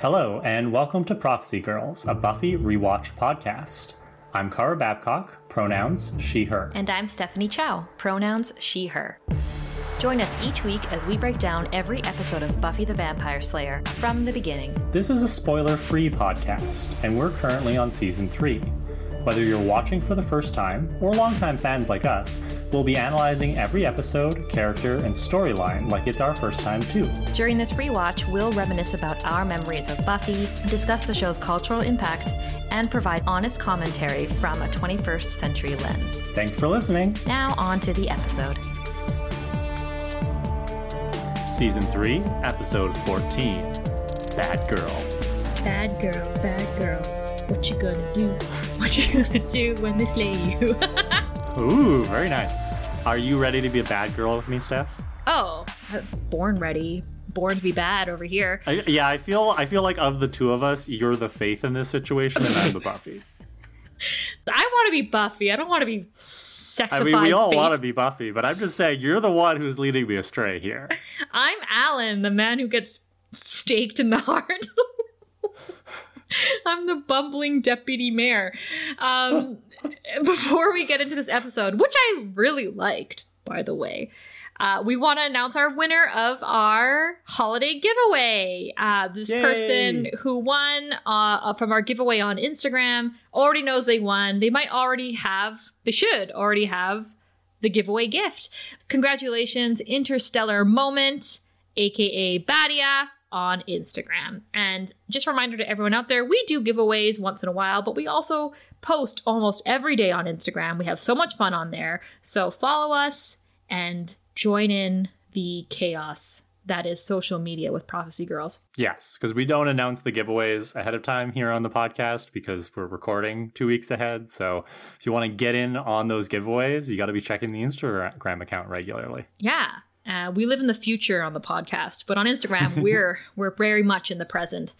Hello, and welcome to Prophecy Girls, a Buffy rewatch podcast. I'm Kara Babcock, pronouns she, her. And I'm Stephanie Chow, pronouns she, her. Join us each week as we break down every episode of Buffy the Vampire Slayer from the beginning. This is a spoiler free podcast, and we're currently on season 3. Whether you're watching for the first time or longtime fans like us, we'll be analyzing every episode, character, and storyline like it's our first time too. During this rewatch, we'll reminisce about our memories of Buffy, discuss the show's cultural impact, and provide honest commentary from a 21st century lens. Thanks for listening. Now, on to the episode. Season 3, Episode 14 Bad Girls. Bad girls, bad girls. What you gonna do? What you gonna do when they slay you? Ooh, very nice. Are you ready to be a bad girl with me, Steph? oh, born ready. Born to be bad over here. I, yeah, I feel I feel like of the two of us, you're the Faith in this situation, and I'm the Buffy. I want to be Buffy. I don't want to be sexified. I mean, we all Faith. want to be Buffy, but I'm just saying you're the one who's leading me astray here. I'm Alan, the man who gets staked in the heart. I'm the bumbling deputy mayor. Um, before we get into this episode, which I really liked, by the way, uh, we want to announce our winner of our holiday giveaway. Uh, this Yay. person who won uh, from our giveaway on Instagram already knows they won. They might already have, they should already have the giveaway gift. Congratulations, Interstellar Moment, aka Badia, on Instagram. And just a reminder to everyone out there, we do giveaways once in a while, but we also post almost every day on Instagram. We have so much fun on there. So follow us and join in the chaos that is social media with Prophecy Girls. Yes, because we don't announce the giveaways ahead of time here on the podcast because we're recording two weeks ahead. So if you want to get in on those giveaways, you got to be checking the Instagram account regularly. Yeah. Uh, we live in the future on the podcast, but on Instagram, we're we're very much in the present.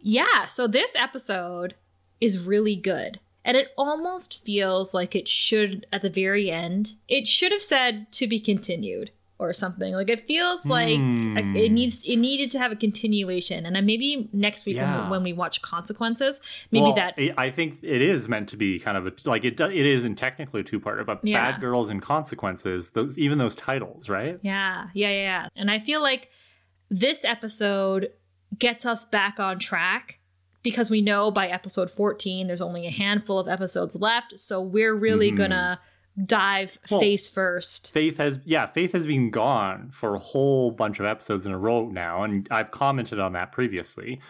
Yeah, so this episode is really good. And it almost feels like it should at the very end. It should have said to be continued or something. Like it feels like Hmm. it needs it needed to have a continuation. And then maybe next week Yeah. when, when we watch consequences, maybe Well, that I I think it is meant to be kind of a like it. It is in technically a two parter, but Yeah. Bad Girls and Consequences. Those even those titles, right? Yeah, yeah, yeah, yeah. And I feel like this episode gets us back on track because we know by episode 14 there's only a handful of episodes left. So we're really Mhm. gonna dive Well, face first. Faith has yeah, Faith has been gone for a whole bunch of episodes in a row now, and I've commented on that previously.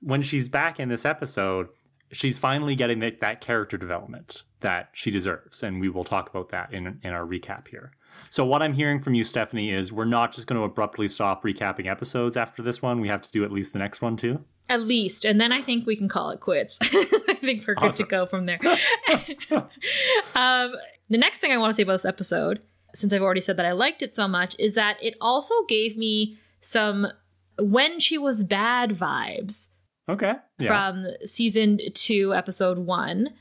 When she's back in this episode, she's finally getting that, that character development that she deserves, and we will talk about that in in our recap here. So what I'm hearing from you, Stephanie, is we're not just going to abruptly stop recapping episodes after this one. We have to do at least the next one too. At least. And then I think we can call it quits. I think we're good to go from there. um, the next thing I want to say about this episode, since I've already said that I liked it so much, is that it also gave me some when she was bad vibes. Okay. Yeah. from season two, episode one.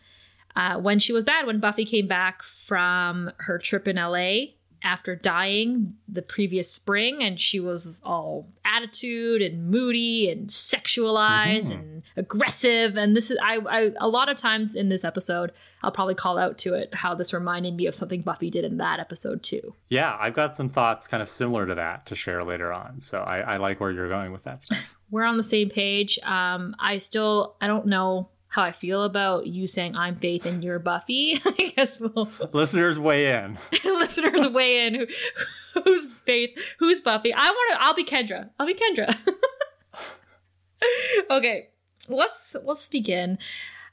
Uh, when she was bad, when Buffy came back from her trip in LA after dying the previous spring, and she was all attitude and moody and sexualized Mhm. and aggressive. And this is, I, I, a lot of times in this episode, I'll probably call out to it how this reminded me of something Buffy did in that episode too. yeah, I've got some thoughts kind of similar to that to share later on. So I, I like where you're going with that stuff. we're on the same page. Um, I still I don't know how I feel about you saying I'm Faith and you're Buffy. I guess we'll Listeners, weigh in. listeners weigh in. Who, who's Faith? Who's Buffy? I want to. I'll be Kendra. I'll be Kendra. okay, let's let's begin.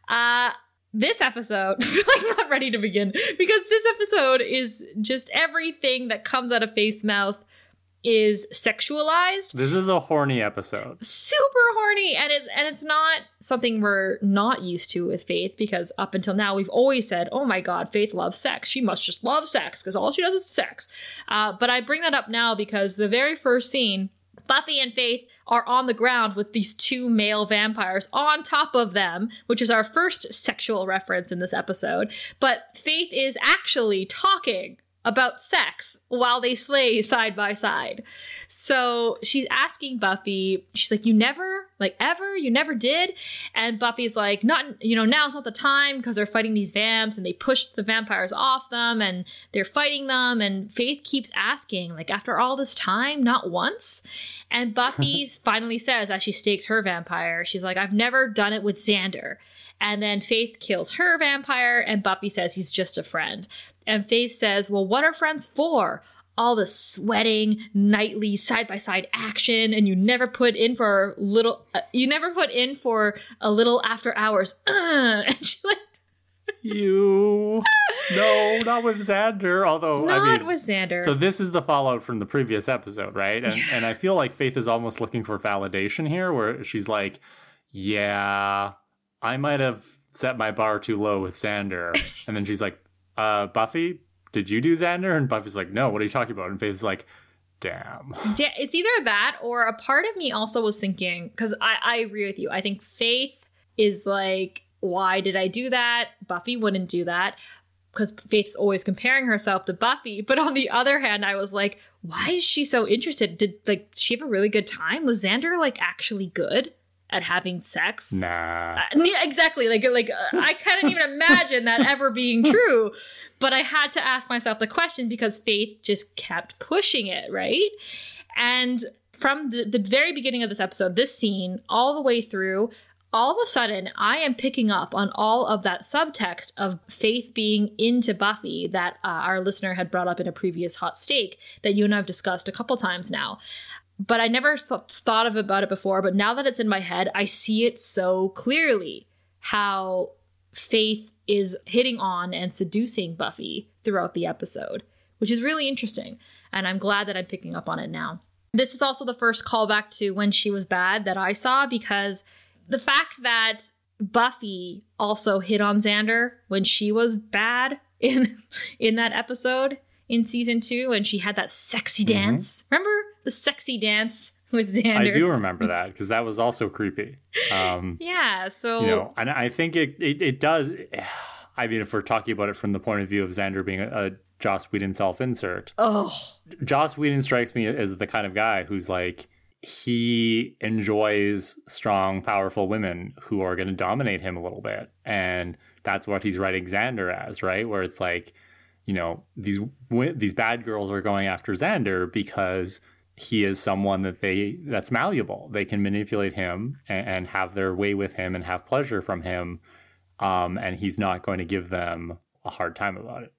Uh this episode, I'm not ready to begin because this episode is just everything that comes out of Faith's mouth is sexualized This is a horny episode. super horny and it's and it's not something we're not used to with faith because up until now we've always said oh my god faith loves sex she must just love sex because all she does is sex uh, but i bring that up now because the very first scene Buffy and Faith are on the ground with these two male vampires on top of them, which is our first sexual reference in this episode. But Faith is actually talking about sex while they slay side by side. So she's asking Buffy, she's like, You never, like, ever, you never did? And Buffy's like, Not, you know, now's not the time because they're fighting these vamps and they push the vampires off them and they're fighting them. And Faith keeps asking, like, after all this time, not once? And Buffy finally says, as she stakes her vampire, she's like, I've never done it with Xander. And then Faith kills her vampire, and Buffy says he's just a friend. And Faith says, Well, what are friends for? All the sweating, nightly side by side action, and you never put in for little, uh, you never put in for a little after hours. Uh, and she like, You. No, not with Xander. Although, not I mean. with Xander. so this is the fallout from the previous episode, right? And, and I feel like Faith is almost looking for validation here, where she's like, "Yeah, I might have set my bar too low with Xander," and then she's like, "Uh, Buffy, did you do Xander?" And Buffy's like, "No, what are you talking about?" And Faith's like, "Damn." Yeah, it's either that or a part of me also was thinking because I, I agree with you. I think Faith is like, why did I do that? Buffy wouldn't do that because Faith's always comparing herself to Buffy. But on the other hand, I was like, why is she so interested? Did like she have a really good time? Was Xander like actually good at having sex? Nah. Uh, exactly. Like, like uh, I couldn't even imagine that ever being true. But I had to ask myself the question because Faith just kept pushing it, right? And from the, the very beginning of this episode, this scene, all the way through, all of a sudden, I am picking up on all of that subtext of Faith being into Buffy that uh, our listener had brought up in a previous hot steak that you and I have discussed a couple times now but I never th- thought of about it before. But now that it's in my head, I see it so clearly how Faith is hitting on and seducing Buffy throughout the episode, which is really interesting. And I'm glad that I'm picking up on it now. This is also the first callback to when she was bad that I saw because the fact that Buffy also hit on Xander when she was bad in in that episode in season two when she had that sexy dance. Remember the sexy dance with Xander? I do remember that because that was also creepy. Um, Yeah, so you know, and I think it, it, it does. I mean, if we're talking about it from the point of view of Xander being a, a Joss Whedon self insert, oh Joss Whedon strikes me as the kind of guy who's like, he enjoys strong, powerful women who are going to dominate him a little bit. And that's what he's writing Xander as, right? Where it's like, you know, these these bad girls are going after Xander because he is someone that they that's malleable. They can manipulate him and, and have their way with him and have pleasure from him. Um, and he's not going to give them a hard time about it.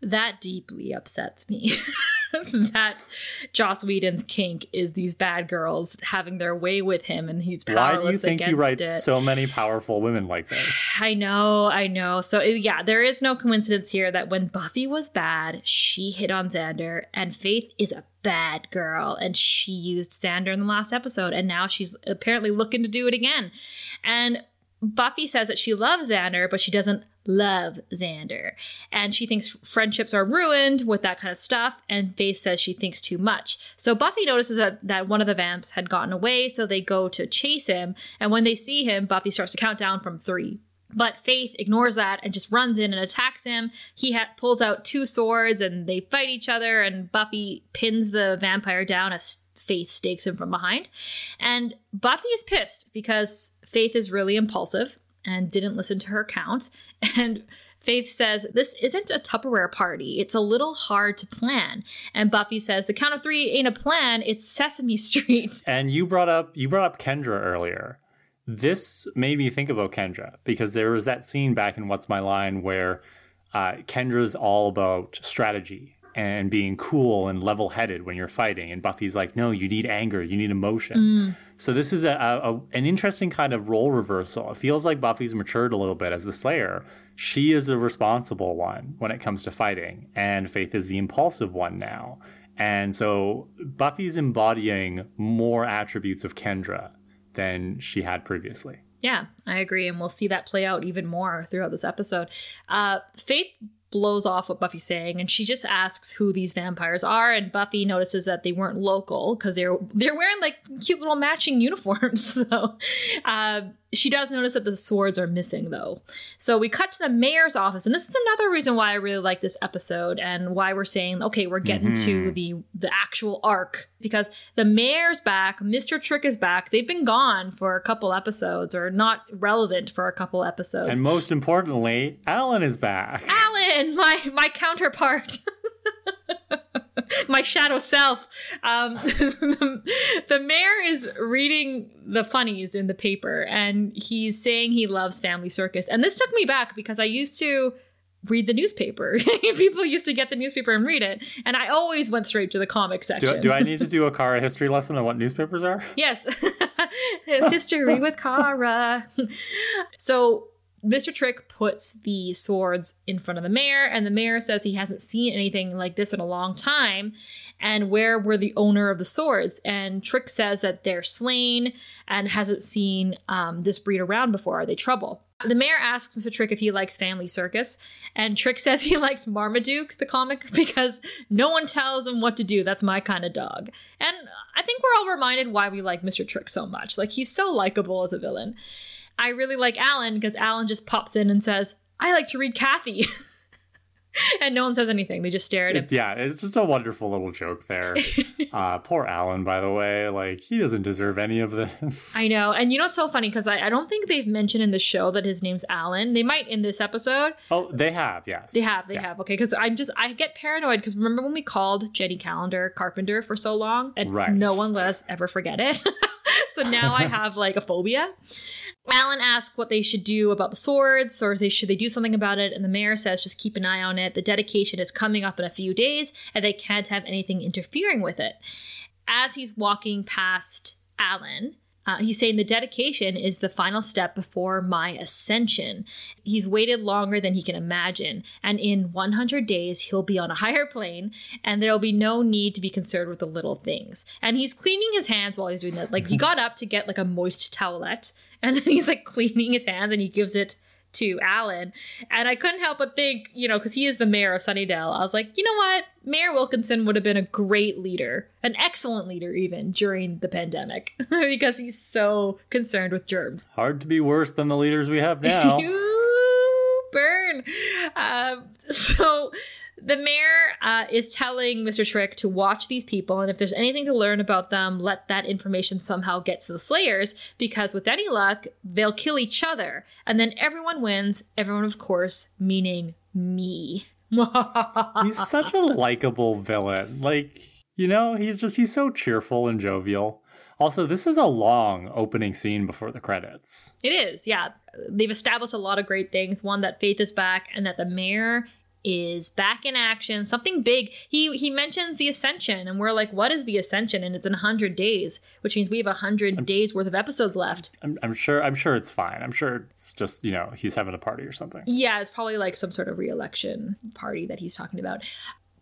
that deeply upsets me. that Joss Whedon's kink is these bad girls having their way with him and he's powerless. Why do you think he writes it. so many powerful women like this? I know, I know. So yeah, there is no coincidence here that when Buffy was bad, she hit on Xander, and Faith is a bad girl, and she used Xander in the last episode, and now she's apparently looking to do it again. And Buffy says that she loves Xander, but she doesn't love Xander. And she thinks friendships are ruined with that kind of stuff. And Faith says she thinks too much. So Buffy notices that, that one of the vamps had gotten away, so they go to chase him. And when they see him, Buffy starts to count down from three. But Faith ignores that and just runs in and attacks him. He ha- pulls out two swords and they fight each other, and Buffy pins the vampire down Faith stakes him from behind. And Buffy is pissed because Faith is really impulsive and didn't listen to her count. And Faith says, This isn't a Tupperware party. It's a little hard to plan. And Buffy says, The count of three ain't a plan, it's Sesame Street. And you brought up you brought up Kendra earlier. This made me think about Kendra because there was that scene back in What's My Line where uh, Kendra's all about strategy and being cool and level headed when you're fighting, and Buffy's like, "No, you need anger, you need emotion." So this is a, a, a an interesting kind of role reversal. It feels like Buffy's matured a little bit as the Slayer. She is the responsible one when it comes to fighting, and Faith is the impulsive one now. And so Buffy's embodying more attributes of Kendra than she had previously. Yeah, I agree. And we'll see that play out even more throughout this episode. Uh, Faith blows off what Buffy's saying and she just asks who these vampires are and Buffy notices that they weren't local because they're they're wearing like cute little matching uniforms. So uh, She does notice that the swords are missing, though. So we cut to the mayor's office, and this is another reason why I really like this episode and why we're saying, okay, we're getting mm-hmm. to the the actual arc because the mayor's back, Mr. Trick is back. They've been gone for a couple episodes or not relevant for a couple episodes. And most importantly, Alan is back. Alan, my my counterpart. my shadow self. Um, the, the, mayor is reading the funnies in the paper and he's saying he loves Family Circus. And this took me back because I used to read the newspaper. People used to get the newspaper and read it, and I always went straight to the comic section. Do, do I need to do a Kara history lesson on what newspapers are? Yes, history with Kara. so Mr. Trick puts the swords in front of the mayor, and the mayor says he hasn't seen anything like this in a long time. And where were the owner of the swords? And Trick says that they're slain and hasn't seen um, this breed around before. Are they trouble? The mayor asks Mr. Trick if he likes Family Circus, and Trick says he likes Marmaduke, the comic, because no one tells him what to do. That's my kind of dog. And I think we're all reminded why we like Mr. Trick so much. Like, he's so likable as a villain. I really like Alan because Alan just pops in and says, I like to read Cathy. and no one says anything. They just stare at him. It's, yeah, it's just a wonderful little joke there. uh, poor Alan, by the way. Like, he doesn't deserve any of this. I know. And you know what's so funny? Because I, I don't think they've mentioned in the show that his name's Alan. They might in this episode. Oh, they have, yes. They have, they yeah. have. Okay, because I'm just, I get paranoid because remember when we called Jenny Calendar Carpenter for so long? And right. no one let us ever forget it. so now I have like a phobia. Alan asks what they should do about the swords, or they should they do something about it, and the mayor says just keep an eye on it. The dedication is coming up in a few days, and they can't have anything interfering with it. As he's walking past Alan, uh, he's saying the dedication is the final step before my ascension. He's waited longer than he can imagine, and in 100 days, he'll be on a higher plane, and there'll be no need to be concerned with the little things. And he's cleaning his hands while he's doing that. Like, he got up to get like a moist towelette, and then he's like cleaning his hands, and he gives it to Alan. And I couldn't help but think, you know, because he is the mayor of Sunnydale, I was like, you know what? Mayor Wilkinson would have been a great leader, an excellent leader even during the pandemic, because he's so concerned with germs. Hard to be worse than the leaders we have now. Burn. Um, so the mayor uh, is telling Mr. Trick to watch these people, and if there's anything to learn about them, let that information somehow get to the Slayers, because with any luck, they'll kill each other. And then everyone wins, everyone, of course, meaning me. he's such a likable villain. Like, you know, he's just, he's so cheerful and jovial. Also, this is a long opening scene before the credits. It is, yeah. They've established a lot of great things. One, that Faith is back, and that the mayor is back in action. Something big. He he mentions the ascension, and we're like, what is the ascension? And it's in hundred days, which means we have hundred days worth of episodes left. I'm, I'm sure. I'm sure it's fine. I'm sure it's just you know he's having a party or something. Yeah, it's probably like some sort of re-election party that he's talking about.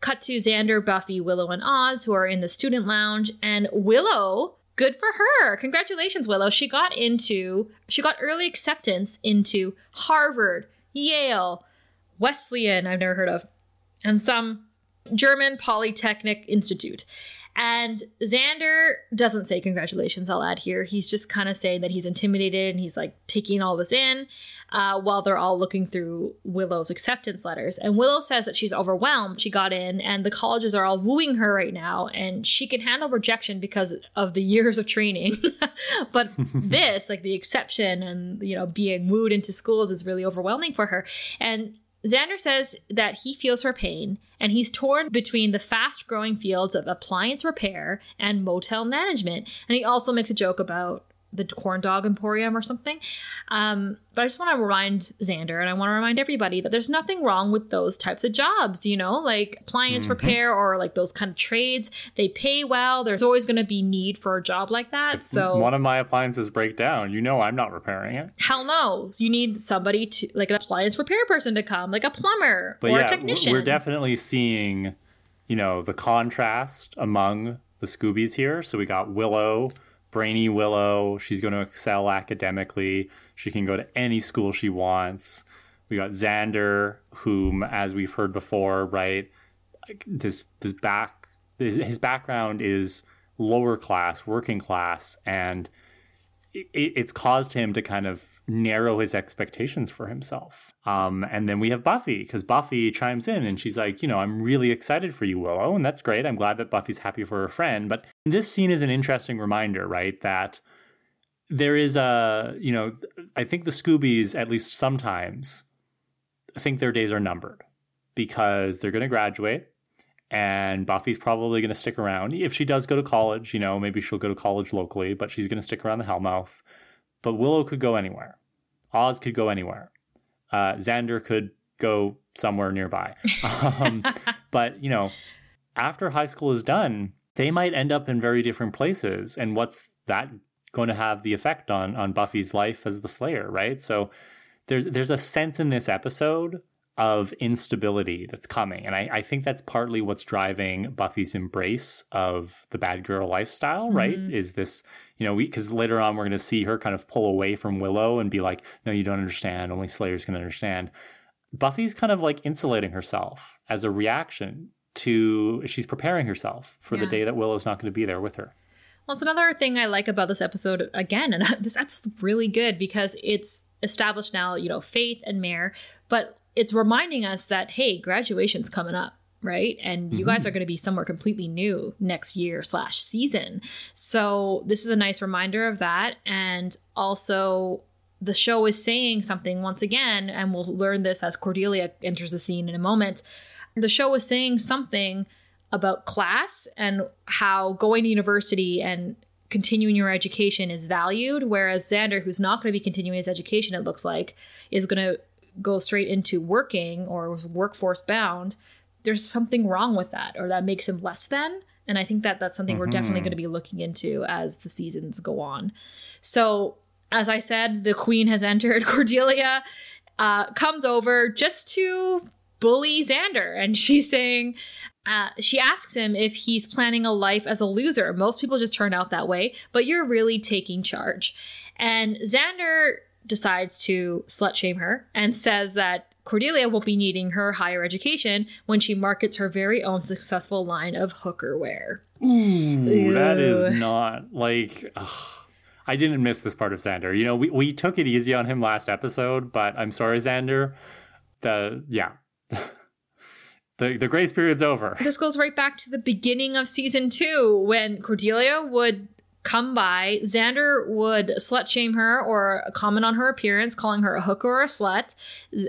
Cut to Xander, Buffy, Willow, and Oz, who are in the student lounge, and Willow good for her. Congratulations, Willow. She got into she got early acceptance into Harvard, Yale, Wesleyan, I've never heard of, and some German Polytechnic Institute. And Xander doesn't say congratulations, I'll add here. He's just kind of saying that he's intimidated and he's like taking all this in uh, while they're all looking through Willow's acceptance letters. And Willow says that she's overwhelmed. She got in and the colleges are all wooing her right now and she can handle rejection because of the years of training. but this, like the exception and, you know, being wooed into schools is really overwhelming for her. And Xander says that he feels her pain and he's torn between the fast growing fields of appliance repair and motel management. And he also makes a joke about the corn dog emporium or something. Um, but I just want to remind Xander and I want to remind everybody that there's nothing wrong with those types of jobs, you know, like appliance mm-hmm. repair or like those kind of trades. They pay well. There's always going to be need for a job like that. If so one of my appliances break down, you know I'm not repairing it. Hell no. You need somebody to like an appliance repair person to come, like a plumber but or yeah, a technician. We're definitely seeing, you know, the contrast among the Scoobies here. So we got Willow brainy Willow. She's going to excel academically. She can go to any school she wants. We got Xander, whom, as we've heard before, right, this this back his, his background is lower class, working class, and it, it's caused him to kind of narrow his expectations for himself. Um, and then we have Buffy because Buffy chimes in and she's like, you know, I'm really excited for you, Willow, and that's great. I'm glad that Buffy's happy for her friend. But this scene is an interesting reminder, right? That there is a, you know, I think the Scoobies, at least sometimes, think their days are numbered because they're going to graduate and Buffy's probably going to stick around. If she does go to college, you know, maybe she'll go to college locally, but she's going to stick around the Hellmouth. But Willow could go anywhere. Oz could go anywhere. Uh, Xander could go somewhere nearby. um, but, you know, after high school is done, they might end up in very different places. And what's that going to have the effect on on Buffy's life as the Slayer, right? So there's there's a sense in this episode of instability that's coming. And I, I, think that's partly what's driving Buffy's embrace of the bad girl lifestyle, right? Mm-hmm. Is this, you know, because later on we're going to see her kind of pull away from Willow and be like, no, you don't understand. Only Slayers can understand. Buffy's kind of like insulating herself as a reaction to, she's preparing herself for yeah. the day that Willow's not going to be there with her. Well, it's another thing I like about this episode again, and this episode's really good because it's established now, you know, Faith and Mare, but it's reminding us that hey, graduation's coming up right? And you mm-hmm. guys are going to be somewhere completely new next year slash season. So this is a nice reminder of that. And also the show is saying something once again and we'll learn this as cordelia enters the scene in a moment. The show is saying something about class and how going to university and continuing your education is valued whereas xander who's not going to be continuing his education it looks like is going to go straight into working or workforce bound, there's something wrong with that or that makes him less than. And I think that that's something mm-hmm. we're definitely mm-hmm. going to be looking into as the seasons go on. So, as I said, the queen has entered. Cordelia uh, comes over just to bully Xander. And she's saying, uh, she asks him if he's planning a life as a loser. Most people just turn out that way, but you're really taking charge. And Xander decides to slut shame her and says that Cordelia won't be needing her higher education when she markets her very own successful line of hooker wear. Hmm. Ooh, that is not like. Ugh. I didn't miss this part of Xander. You know, we, we took it easy on him last episode, but I'm sorry, Xander. The yeah. the the grace period's over. This goes right back to the beginning of season two when Cordelia would come by, Xander would slut shame her or comment on her appearance, calling her a hooker or a slut.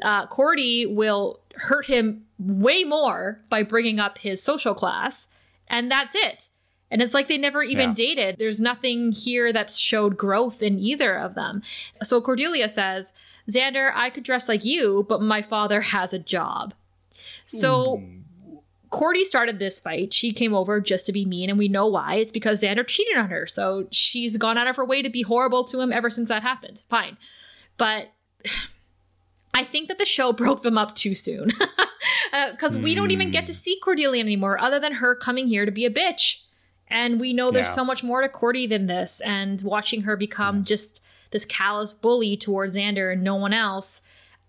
Uh, Cordy will hurt him way more by bringing up his social class, and that's it. And it's like they never even yeah. dated. There's nothing here that showed growth in either of them. So Cordelia says, Xander, I could dress like you, but my father has a job. So. Mm Cordy started this fight. She came over just to be mean, and we know why. It's because Xander cheated on her. So she's gone out of her way to be horrible to him ever since that happened. Fine. But I think that the show broke them up too soon. Because uh, we don't even get to see Cordelia anymore, other than her coming here to be a bitch. And we know there's yeah. so much more to Cordy than this. And watching her become just this callous bully towards Xander and no one else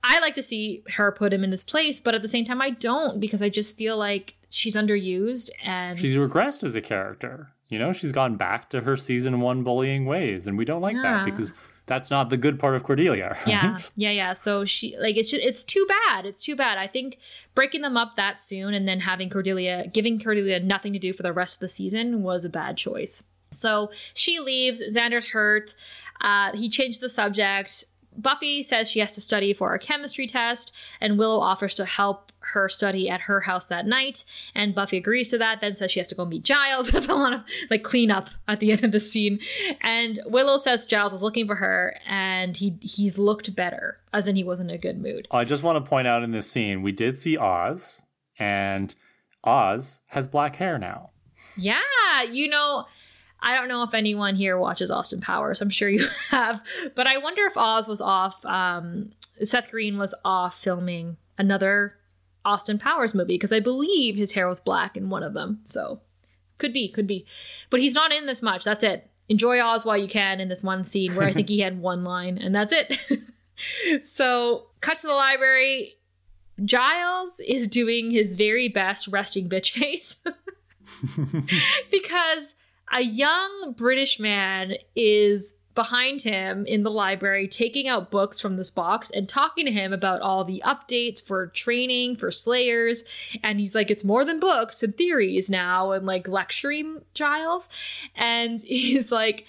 I like to see her put him in his place, but at the same time, I don't because I just feel like she's underused and she's regressed as a character. You know, she's gone back to her season one bullying ways, and we don't like yeah. that because that's not the good part of Cordelia. Right? Yeah, yeah, yeah. So she like it's just it's too bad. It's too bad. I think breaking them up that soon and then having Cordelia giving Cordelia nothing to do for the rest of the season was a bad choice. So she leaves. Xander's hurt. Uh, he changed the subject. Buffy says she has to study for a chemistry test, and Willow offers to help her study at her house that night. And Buffy agrees to that, then says she has to go meet Giles. There's a lot of like cleanup at the end of the scene. And Willow says Giles is looking for her, and he he's looked better, as in he was in a good mood. I just want to point out in this scene, we did see Oz, and Oz has black hair now. Yeah, you know I don't know if anyone here watches Austin Powers. I'm sure you have, but I wonder if Oz was off. Um, Seth Green was off filming another Austin Powers movie because I believe his hair was black in one of them. So could be, could be, but he's not in this much. That's it. Enjoy Oz while you can in this one scene where I think he had one line, and that's it. so cut to the library. Giles is doing his very best resting bitch face because a young British man is behind him in the library, taking out books from this box and talking to him about all the updates for training for Slayers. And he's like, it's more than books and theories now, and like lecturing Giles. And he's like,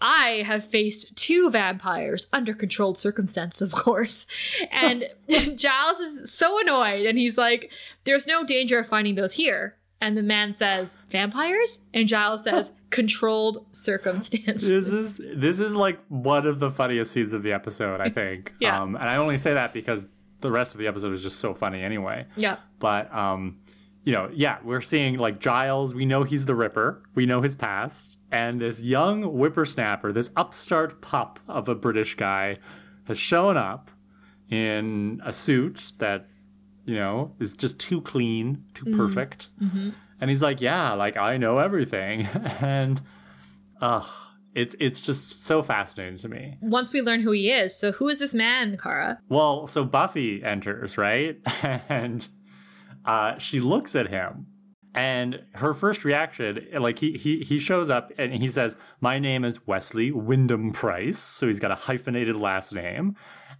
I have faced two vampires under controlled circumstances, of course. And Giles is so annoyed and he's like, There's no danger of finding those here. And the man says, Vampires? And Giles says, Controlled circumstances. This is this is like one of the funniest scenes of the episode, I think. Yeah. Um, and I only say that because the rest of the episode is just so funny anyway. Yeah. But um, you know, yeah, we're seeing like Giles. We know he's the Ripper. We know his past, and this young whippersnapper, this upstart pup of a British guy, has shown up in a suit that you know is just too clean, too perfect, and he's like, "Yeah, like I know everything," and uh it's it's just so fascinating to me. Once we learn who he is, so who is this man, Kara? Well, so Buffy enters, right? And uh, she looks at him, and her first reaction, like he he he shows up and he says, "My name is Wesley Wyndam Pryce." So he's got a hyphenated last name.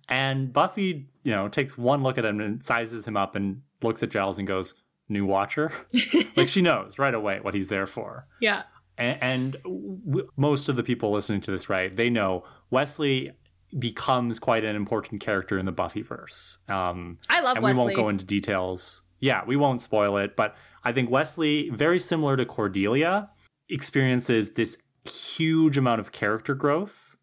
And Buffy, you know, takes one look at him and sizes him up and looks at Giles and goes, "New Watcher." like she knows right away what he's there for Yeah. and, and w- most of the people listening to this, right, they know Wesley becomes quite an important character in the Buffyverse. Um, I love and Wesley. we won't go into details. Yeah, we won't spoil it, but I think Wesley, very similar to Cordelia, experiences this huge amount of character growth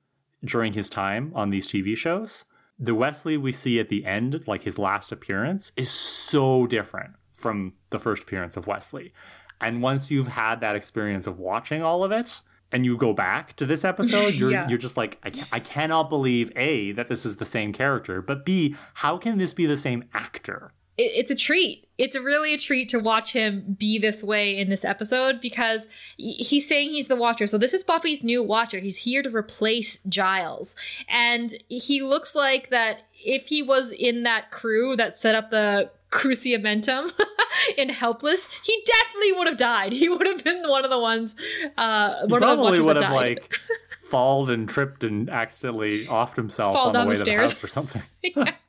during his time on these TV shows. The Wesley we see at the end, like his last appearance, is so different from the first appearance of Wesley. And once you've had that experience of watching all of it, and you go back to this episode, you're Yeah. you're just like, I, ca- I cannot believe a that this is the same character, but b how can this be the same actor? It, it's a treat. It's really a treat to watch him be this way in this episode because he's saying he's the Watcher. So this is Buffy's new Watcher. He's here to replace Giles, and he looks like that. If he was in that crew that set up the Cruciamentum in Helpless, he definitely would have died. He would have been one of the ones. Uh, He one of the probably would have like falled and tripped and accidentally offed himself Fall on the way the to the stairs. house or something.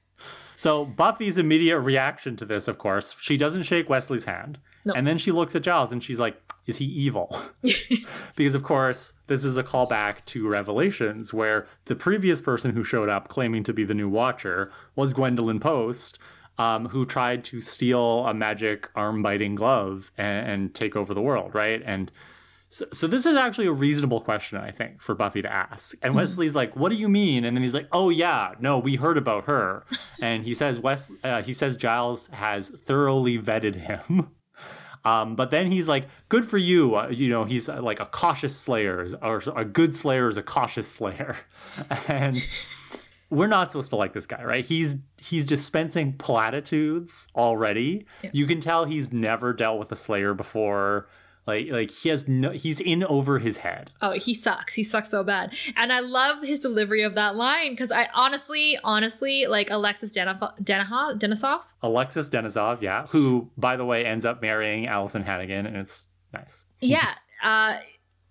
So Buffy's immediate reaction to this, of course, she doesn't shake Wesley's hand. No. And then she looks at Giles and she's like, is he evil? because, of course, this is a callback to Revelations, where the previous person who showed up claiming to be the new Watcher was Gwendolyn Post, um, who tried to steal a magic arm biting glove and, and take over the world, right? And so, so this is actually a reasonable question, I think, for Buffy to ask. And Wesley's like, "What do you mean?" And then he's like, "Oh yeah, no, we heard about her." and he says, "Wes, uh, he says Giles has thoroughly vetted him." Um, but then he's like, "Good for you." Uh, you know, he's uh, like a cautious slayer, or a good slayer is a cautious slayer, and we're not supposed to like this guy, right? He's he's dispensing platitudes already. You can tell he's never dealt with a slayer before. Like like he has no he's in over his head. Oh, he sucks. He sucks so bad. And I love his delivery of that line because I honestly, honestly, like Alexis Denif- Denisof. Alexis Denisof, yeah, who by the way ends up marrying Alyson Hannigan, and it's nice. Yeah. Uh,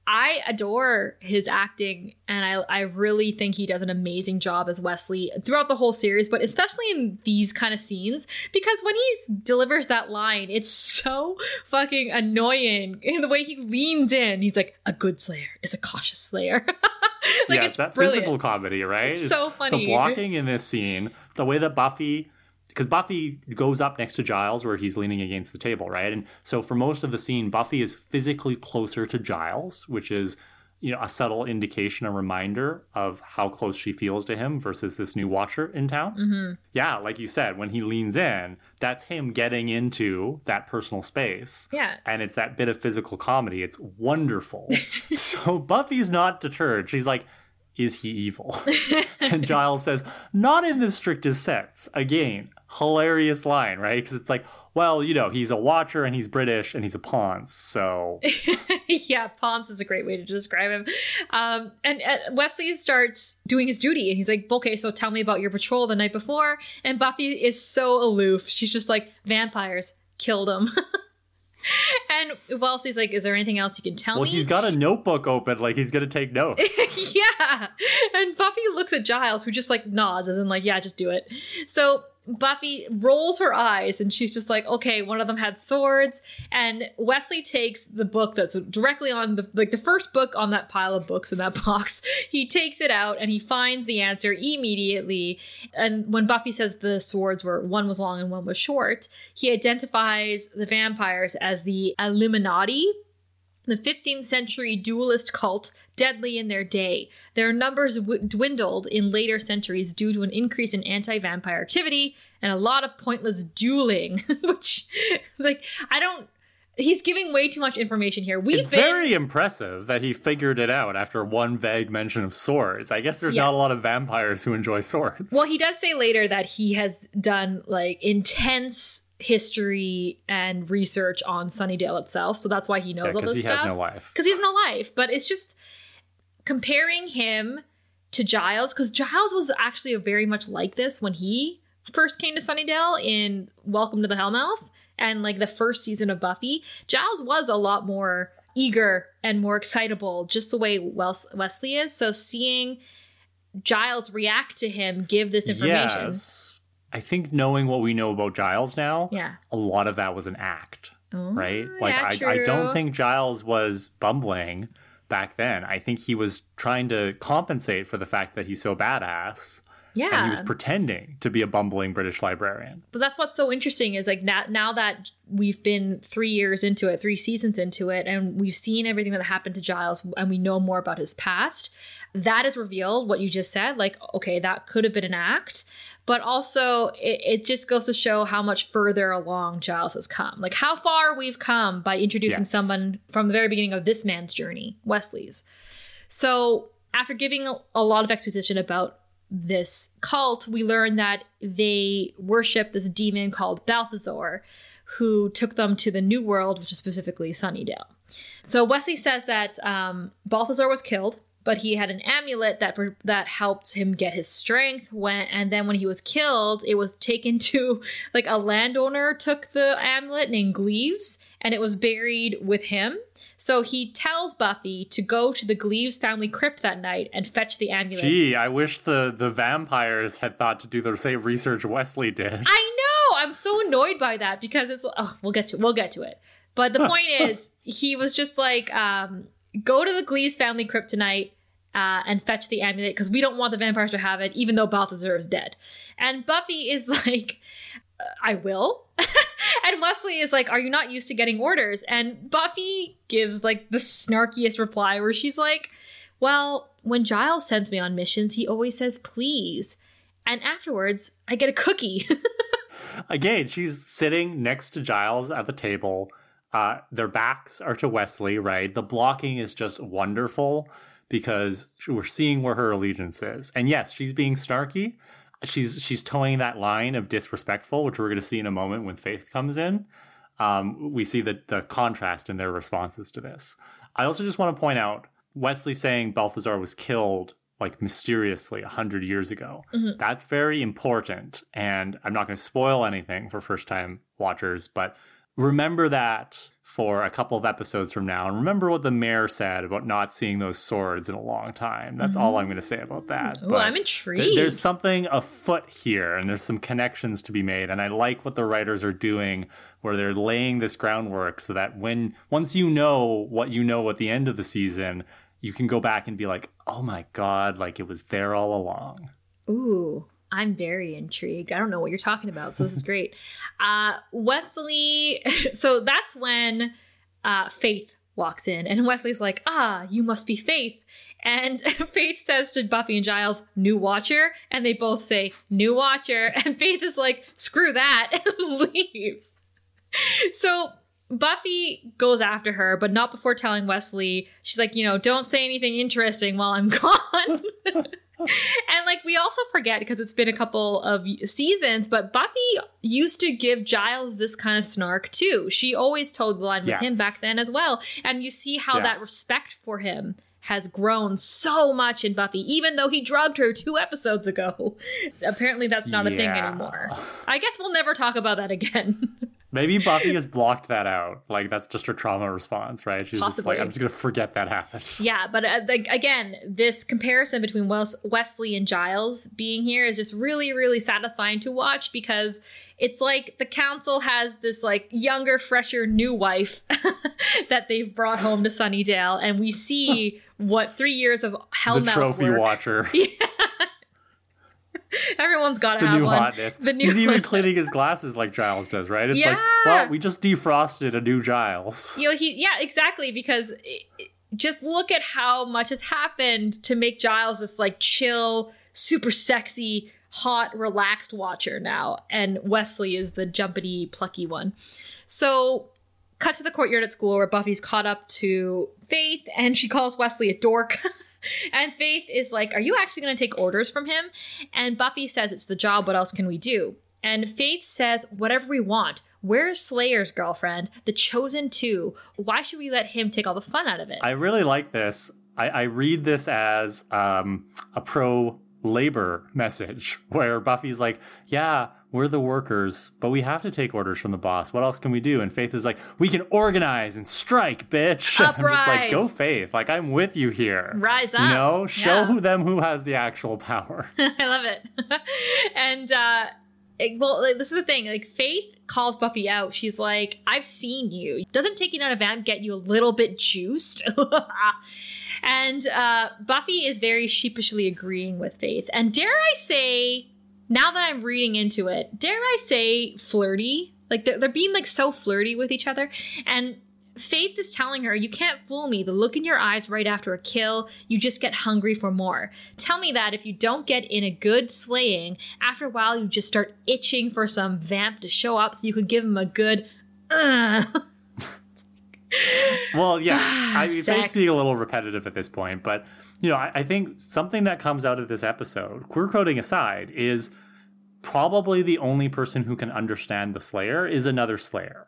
I adore his acting, and I, I really think he does an amazing job as Wesley throughout the whole series, but especially in these kind of scenes, because when he delivers that line, it's so fucking annoying in the way he leans in. He's like, a good slayer is a cautious slayer. like, yeah, it's it's that brilliant. physical comedy, right? It's so funny. The blocking in this scene, the way that Buffy, because Buffy goes up next to Giles where he's leaning against the table, right? And so for most of the scene, Buffy is physically closer to Giles, which is you know a subtle indication, a reminder of how close she feels to him versus this new Watcher in town. Mm-hmm. Yeah, like you said, when he leans in, that's him getting into that personal space. Yeah. and it's that bit of physical comedy. It's wonderful. so Buffy's not deterred. She's like, is he evil? and Giles says, not in the strictest sense. Again, hilarious line, right? Because it's like, well, you know, he's a watcher and he's British and he's a Ponce, So yeah, Ponce is a great way to describe him. Um, and, and Wesley starts doing his duty, and he's like, "Okay, so tell me about your patrol the night before." And Buffy is so aloof; she's just like, "Vampires killed him." and Wesley's like, "Is there anything else you can tell Well, me?" Well, he's got a notebook open, like he's gonna take notes. yeah. And Buffy looks at Giles, who just like nods, as in like, "Yeah, just do it." So Buffy rolls her eyes and she's just like, okay, one of them had swords. And Wesley takes the book that's directly on the like the first book on that pile of books in that box. He takes it out and he finds the answer immediately. And when Buffy says the swords were one was long and one was short, he identifies the vampires as the Eliminati, the 15th century duelist cult deadly in their day. Their numbers w- dwindled in later centuries due to an increase in anti vampire activity and a lot of pointless dueling, which, like, I don't. He's giving way too much information here. We've it's been. very impressive that he figured it out after one vague mention of swords. I guess there's Yes. not a lot of vampires who enjoy swords. Well, he does say later that he has done like intense history and research on Sunnydale itself, so that's why he knows all this he stuff. Because he has no life. because he has no life. But it's just comparing him to Giles, because Giles was actually very much like this when he first came to Sunnydale in Welcome to the Hellmouth and like the first season of Buffy. Giles was a lot more eager and more excitable, just the way Wes- Wesley is. So seeing Giles react to him, give this information. Yes. I think knowing what we know about Giles now, Yeah. a lot of that was an act, Oh, right? Like yeah, I, I don't think Giles was bumbling back then. I think he was trying to compensate for the fact that he's so badass. Yeah. And he was pretending to be a bumbling British librarian. But that's what's so interesting is like now, now that we've been three years into it, three seasons into it, and we've seen everything that happened to Giles and we know more about his past, that is revealed what you just said. Like, okay, that could have been an act. But also, it, it just goes to show how much further along Giles has come. Like, how far we've come by introducing Yes. someone from the very beginning of this man's journey, Wesley's. So, after giving a, a lot of exposition about this cult, we learn that they worship this demon called Balthazar, who took them to the New World, which is specifically Sunnydale. So Wesley says that um, Balthazar was killed, but he had an amulet that that helped him get his strength. When and then when he was killed, it was taken to like a landowner took the amulet named Gleaves, and it was buried with him. So he tells Buffy to go to the Gleaves family crypt that night and fetch the amulet. Gee, I wish the, the vampires had thought to do the same research Wesley did. I know. I'm so annoyed by that because it's. Oh, we'll get to we'll get to it. But the point is, he was just like, um, go to the Gleaves family crypt tonight. Uh, and fetch the amulet because we don't want the vampires to have it, even though Balthazar is dead. And Buffy is like, "Uh, I will. and Wesley is like, Are you not used to getting orders? And Buffy gives like the snarkiest reply where she's like, Well, when Giles sends me on missions, he always says please. And afterwards, I get a cookie. Again, she's sitting next to Giles at the table. Uh, their backs are to Wesley, right? The blocking is just wonderful because we're seeing where her allegiance is. And yes, she's being snarky. She's she's toeing that line of disrespectful, which we're going to see in a moment when Faith comes in. Um, we see the the contrast in their responses to this. I also just want to point out Wesley saying Balthazar was killed like mysteriously a hundred years ago. That's very important, and I'm not going to spoil anything for first time watchers, but remember that for a couple of episodes from now, and remember what the mayor said about not seeing those swords in a long time. That's all mm-hmm. I'm going to say about that. But I'm th- intrigued. there's something afoot here, and there's some connections to be made, and I like what the writers are doing, where they're laying this groundwork so that when once you know what you know at the end of the season, you can go back and be like, "Oh my god, like it was there all along." Ooh, I'm very intrigued. I don't know what you're talking about, so this is great. Uh, Wesley, so that's when uh, Faith walks in, and Wesley's like, "Ah, you must be Faith." And Faith says to Buffy and Giles, "New Watcher," and they both say, "New Watcher." And Faith is like, "Screw that," and leaves. So Buffy goes after her, but not before telling Wesley. She's like, you know, don't say anything interesting while I'm gone. and like we also forget because it's been a couple of seasons, but Buffy used to give Giles this kind of snark too. She always told the line with him back then as well. And you see how Yeah. that respect for him has grown so much in Buffy, even though he drugged her two episodes ago. Apparently that's not a thing anymore. I guess we'll never talk about that again. Maybe Buffy has blocked that out. Like that's just her trauma response, right? She's just Possibly. like, I'm just gonna forget that happened. Yeah, but uh, like again, this comparison between Wes- Wesley and Giles being here is just really, really satisfying to watch because it's like the council has this like younger, fresher, new wife that they've brought home to Sunnydale, and we see what three years of The hellmouth trophy work. watcher, Everyone's got to have new one. hotness. The new He's even cleaning his glasses like Giles does, right? It's like, Yeah. well, we just defrosted a new Giles. you know he yeah exactly because it- just look at how much has happened to make giles this like chill super sexy hot relaxed watcher now and wesley is the jumpity plucky one so cut to the courtyard at school where buffy's caught up to faith and she calls wesley a dork and faith is like are you actually going to take orders from him and buffy says it's the job what else can we do and faith says whatever we want Where's Slayer's girlfriend? The Chosen Two. Why should we let him take all the fun out of it? I really like this. I, I read this as um, a pro labor message where Buffy's like, yeah, we're the workers, but we have to take orders from the boss. What else can we do? And Faith is like, we can organize and strike, bitch. I'm just like, go Faith. Like, I'm with you here. Rise up. You know, show Yeah. who them who has the actual power. I love it. and uh it- well, like, this is the thing. Like Faith calls Buffy out. She's like, "I've seen you. Doesn't taking out a vamp get you a little bit juiced?" and uh, Buffy is very sheepishly agreeing with Faith. And dare I say, now that I'm reading into it, dare I say, flirty. Like they're, they're being like so flirty with each other, and Faith is telling her, You can't fool me. The look in your eyes right after a kill, you just get hungry for more. Tell me that if you don't get in a good slaying, after a while you just start itching for some vamp to show up so you could give him a good, uh. Well, yeah, I mean, Sex. Faith's being a little repetitive at this point, but you know, I, I think something that comes out of this episode, queer coding aside, is probably the only person who can understand the Slayer is another Slayer.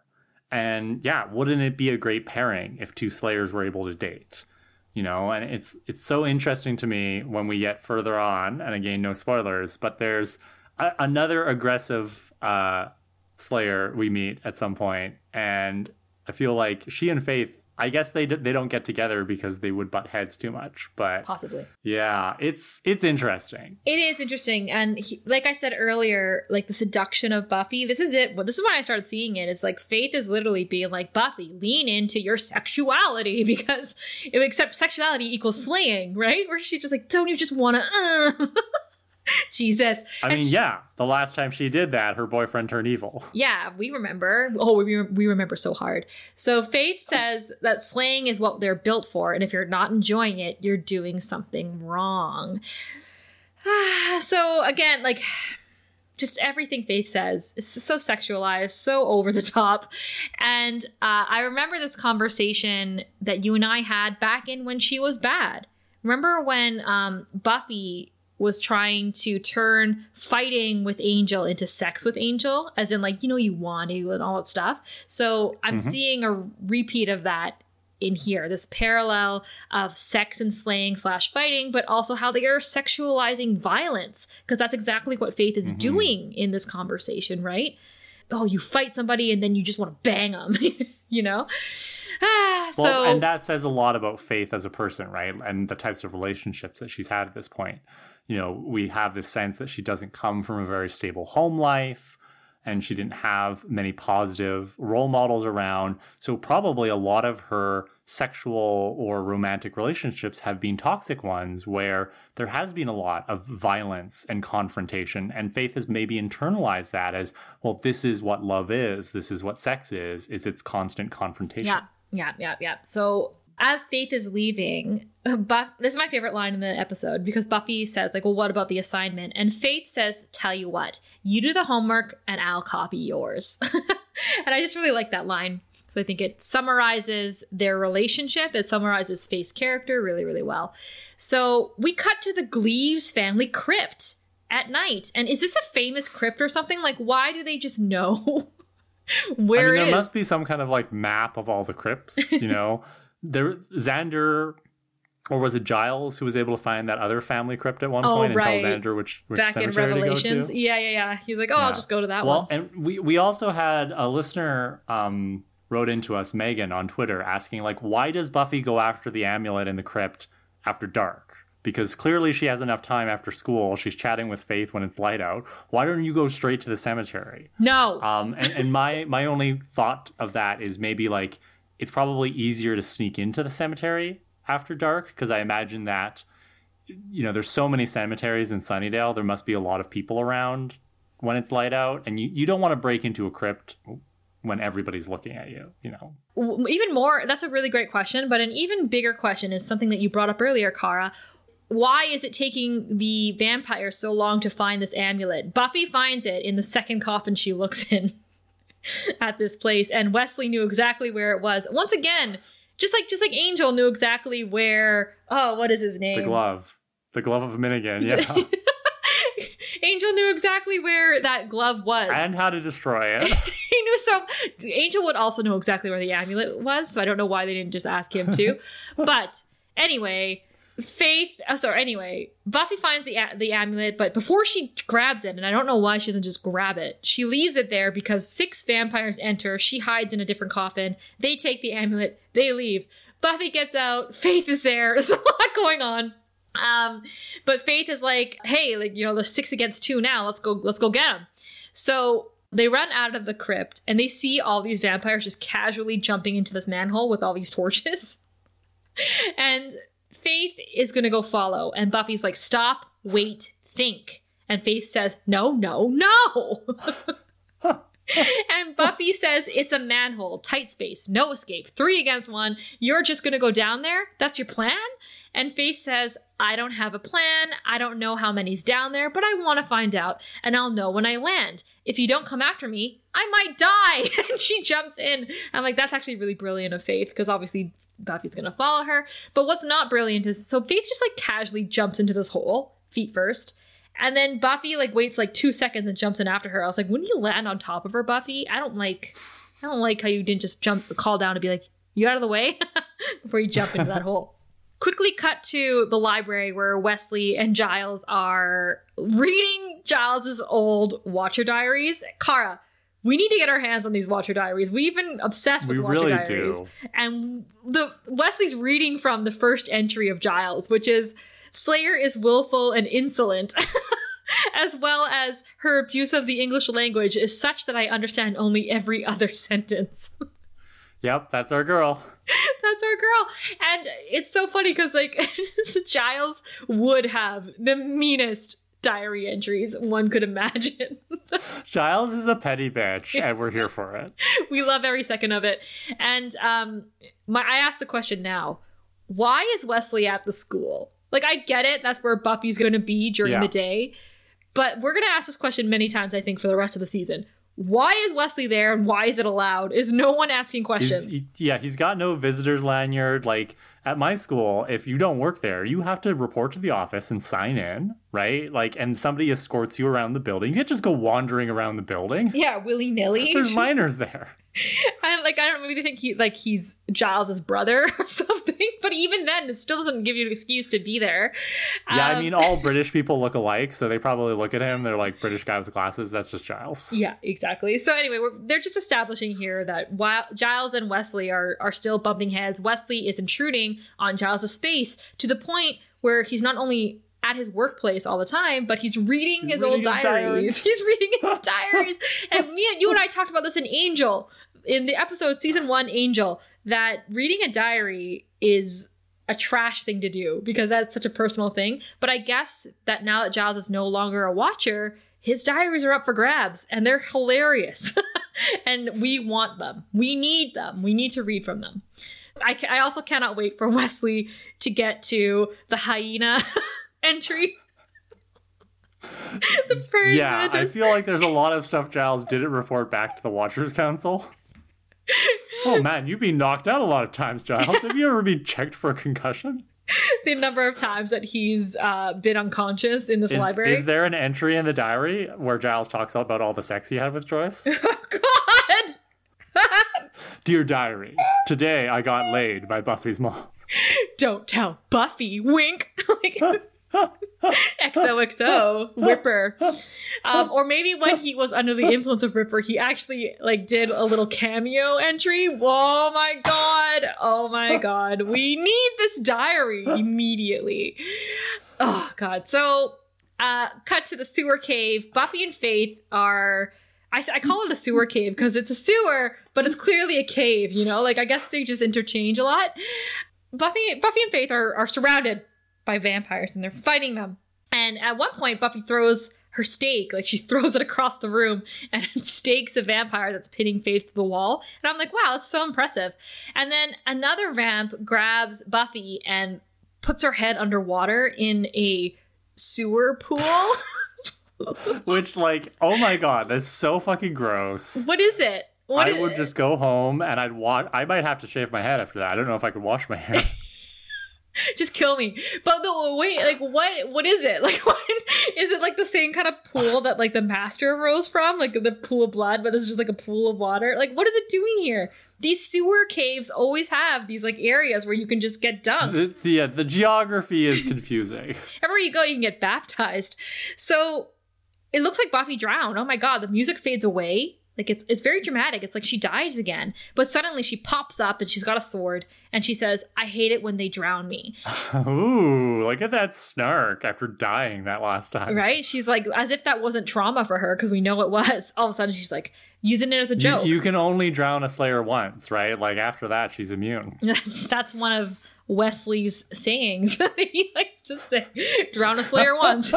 And yeah, wouldn't it be a great pairing if two Slayers were able to date? You know, and it's it's so interesting to me when we get further on, and again, no spoilers, but there's a, another aggressive uh, Slayer we meet at some point, and I feel like she and Faith. I guess they d- they don't get together because they would butt heads too much, but possibly. yeah, it's it's interesting. It is interesting, and he, like I said earlier, like the seduction of Buffy. This is it. Well, this is when I started seeing it. Is like Faith is literally being like Buffy, lean into your sexuality because it except sexuality equals slaying, right? Where she's just like, don't you just wanna? Uh. Jesus. I And mean, she- yeah, the last time she did that, her boyfriend turned evil. Yeah, we remember. Oh, we, re- we remember so hard. So Faith says that slaying is what they're built for, and if you're not enjoying it, you're doing something wrong. so again, like just everything Faith says is so sexualized, so over the top. And uh, I remember this conversation that you and I had back in when she was bad. Remember when um, Buffy was trying to turn fighting with Angel into sex with Angel, as in like you know you want to and all that stuff. So I'm seeing a repeat of that in here. This parallel of sex and slaying slash fighting, but also how they are sexualizing violence because that's exactly what Faith is doing in this conversation, right? Oh, you fight somebody and then you just want to bang them, you know? Ah, so Well, and that says a lot about Faith as a person, right? And the types of relationships that she's had at this point. You know, we have this sense that she doesn't come from a very stable home life and she didn't have many positive role models around. So, probably a lot of her sexual or romantic relationships have been toxic ones where there has been a lot of violence and confrontation. And Faith has maybe internalized that as, well, this is what love is, this is what sex is, is its constant confrontation. Yeah, yeah, yeah, yeah. So as Faith is leaving, Buff, this is my favorite line in the episode because Buffy says, like, well, what about the assignment? And Faith says, tell you what, you do the homework and I'll copy yours. and I just really like that line because I think it summarizes their relationship. It summarizes Faith's character really, really well. So we cut to the Gleaves family crypt at night. And is this a famous crypt or something? Like, why do they just know where I mean, there is? must be some kind of like map of all the crypts, you know. there, Xander or was it Giles who was able to find that other family crypt at one Oh, point and tells Xander which which Back in cemetery Revelations. to go to? Yeah, yeah, yeah. He's like, oh, I'll just go to that well, one. and we we also had a listener um, wrote into us, Megan, on Twitter, asking like, why does Buffy go after the amulet in the crypt after dark? Because clearly she has enough time after school. She's chatting with Faith when it's light out. Why don't you go straight to the cemetery? No. Um, and, and my my only thought of that is maybe like it's probably easier to sneak into the cemetery after dark because I imagine that you know there's so many cemeteries in Sunnydale. There must be a lot of people around when it's light out, and you, you don't want to break into a crypt when everybody's looking at you. You know, even more that's a really great question but an even bigger question is something that you brought up earlier kara why is it taking the vampire so long to find this amulet buffy finds it in the second coffin she looks in at this place and wesley knew exactly where it was. Once again just like just like angel knew exactly where oh what is his name? the glove, the glove of Myhnegon, yeah, angel knew exactly where that glove was. And how to destroy it. he knew so angel would also know exactly where the amulet was so i don't know why they didn't just ask him to. But anyway faith uh, sorry anyway buffy finds the the amulet but before she grabs it and i don't know why she doesn't just grab it she leaves it there because six vampires enter she hides in a different coffin they take the amulet they leave. Buffy gets out faith is there there's a lot going on. Um but faith is like hey like you know there's six against two now let's go let's go get them so they run out of the crypt and they see all these vampires just casually jumping into this manhole with all these torches. and Faith is going to go follow. And Buffy's like, stop, wait, think. And Faith says, no, no, no. and Buffy says, it's a manhole, tight space, no escape, three against one. You're just going to go down there? That's your plan? And Faith says, I don't have a plan. I don't know how many's down there, but I want to find out, and I'll know when I land. If you don't come after me, I might die. and she jumps in. I'm like, that's actually really brilliant of Faith, because obviously Buffy's to follow her. But what's not brilliant is so Faith just like casually jumps into this hole, feet first. And then Buffy like waits like two seconds and jumps in after her. I was like, when you land on top of her, Buffy, I don't like, I don't like how you didn't just jump, call down to be like, you out of the way before you jump into that hole. Quickly cut to the library where Wesley and Giles are reading Giles's old Watcher diaries. Kara, we need to get our hands on these Watcher diaries. We've been obsessed with We Watcher really diaries. do. And the Wesley's reading from the first entry of Giles, which is Slayer is willful and insolent. as well as her abuse of the English language is such that I understand only every other sentence. Yep, that's our girl. That's our girl. And it's so funny because, like, Giles would have the meanest diary entries one could imagine. Giles is a petty bitch, and we're here for it. we love every second of it. And um, my, I ask the question now why is Wesley at the school? Like, I get it. That's where Buffy's going to be during Yeah. the day. But we're going to ask this question many times, I think, for the rest of the season. Why is Wesley there and why is it allowed? Is no one asking questions? He's, he- yeah, he's got no visitors lanyard. Like at my school, if you don't work there, you have to report to the office and sign in, right? Like, and somebody escorts you around the building. You can't just go wandering around the building. yeah, willy nilly. There's minors there. And like I don't maybe think he like he's Giles's brother or something, but even then it still doesn't give you an excuse to be there. Yeah, I Um, mean, all British people look alike, so they probably look at him. They're like British guy with glasses. That's just Giles. Yeah, exactly. So anyway, we're, they're just establishing here that while Giles and Wesley are are still bumping heads, Wesley is intruding on Giles's space to the point where he's not only at his workplace all the time, but he's reading his reading old his diaries. diaries. He's reading his diaries. And me and you and I talked about this in Angel in the episode season one Angel that reading a diary is a trash thing to do because that's such a personal thing. But I guess that now that Giles is no longer a watcher, his diaries are up for grabs and they're hilarious. and we want them. We need them. We need to read from them. I, ca- I also cannot wait for Wesley to get to the hyena entry. the furry Yeah, I feel like there's a lot of stuff Giles didn't report back to the Watchers Council. Oh man, you've been knocked out a lot of times, Giles. Have you ever been checked for a concussion? the number of times that he's uh, been unconscious in this Is, library. is there an entry in the diary where Giles talks about all the sex he had with Joyce? God! Dear diary, today I got laid by Buffy's mom. don't tell Buffy, wink. like, XOXO, Ripper. Um, or maybe when he was under the influence of Ripper, he actually like did a little cameo entry. Oh my god. Oh my god. We need this diary immediately. Oh god. So uh cut to the sewer cave. Buffy and Faith are I, I call it a sewer cave because it's a sewer, but it's clearly a cave, you know? Like I guess they just interchange a lot. Buffy Buffy and Faith are, are surrounded by vampires and they're fighting them. And at one point, Buffy throws her stake, like she throws it across the room and it stakes a vampire that's pinning Faith to the wall. And I'm like, wow, that's so impressive. And then another vamp grabs Buffy and puts her head underwater in a sewer pool. Which, like, oh my god, that's so fucking gross. what is it? What I is- would just go home and I'd wash. I might have to shave my head after that. I don't know if I could wash my hair. just kill me. But the wait, like what what is it? Like what is it like the same kind of pool that like the master rose from? Like the pool of blood, but it's just like a pool of water. Like what is it doing here? These sewer caves always have these like areas where you can just get dunked. the, yeah, the geography is confusing. Everywhere you go, you can get baptized. So it looks like Buffy drowned. Oh my god, the music fades away. Like it's it's very dramatic. It's like she dies again. But suddenly she pops up and she's got a sword and she says, I hate it when they drown me. Ooh, look at that snark after dying that last time. Right? She's like, as if that wasn't trauma for her, because we know it was. All of a sudden, she's like using it as a You, joke. you can only drown a Slayer once, right? Like after that, she's immune. that's, that's one of Wesley's sayings. he likes to say, drown a slayer once.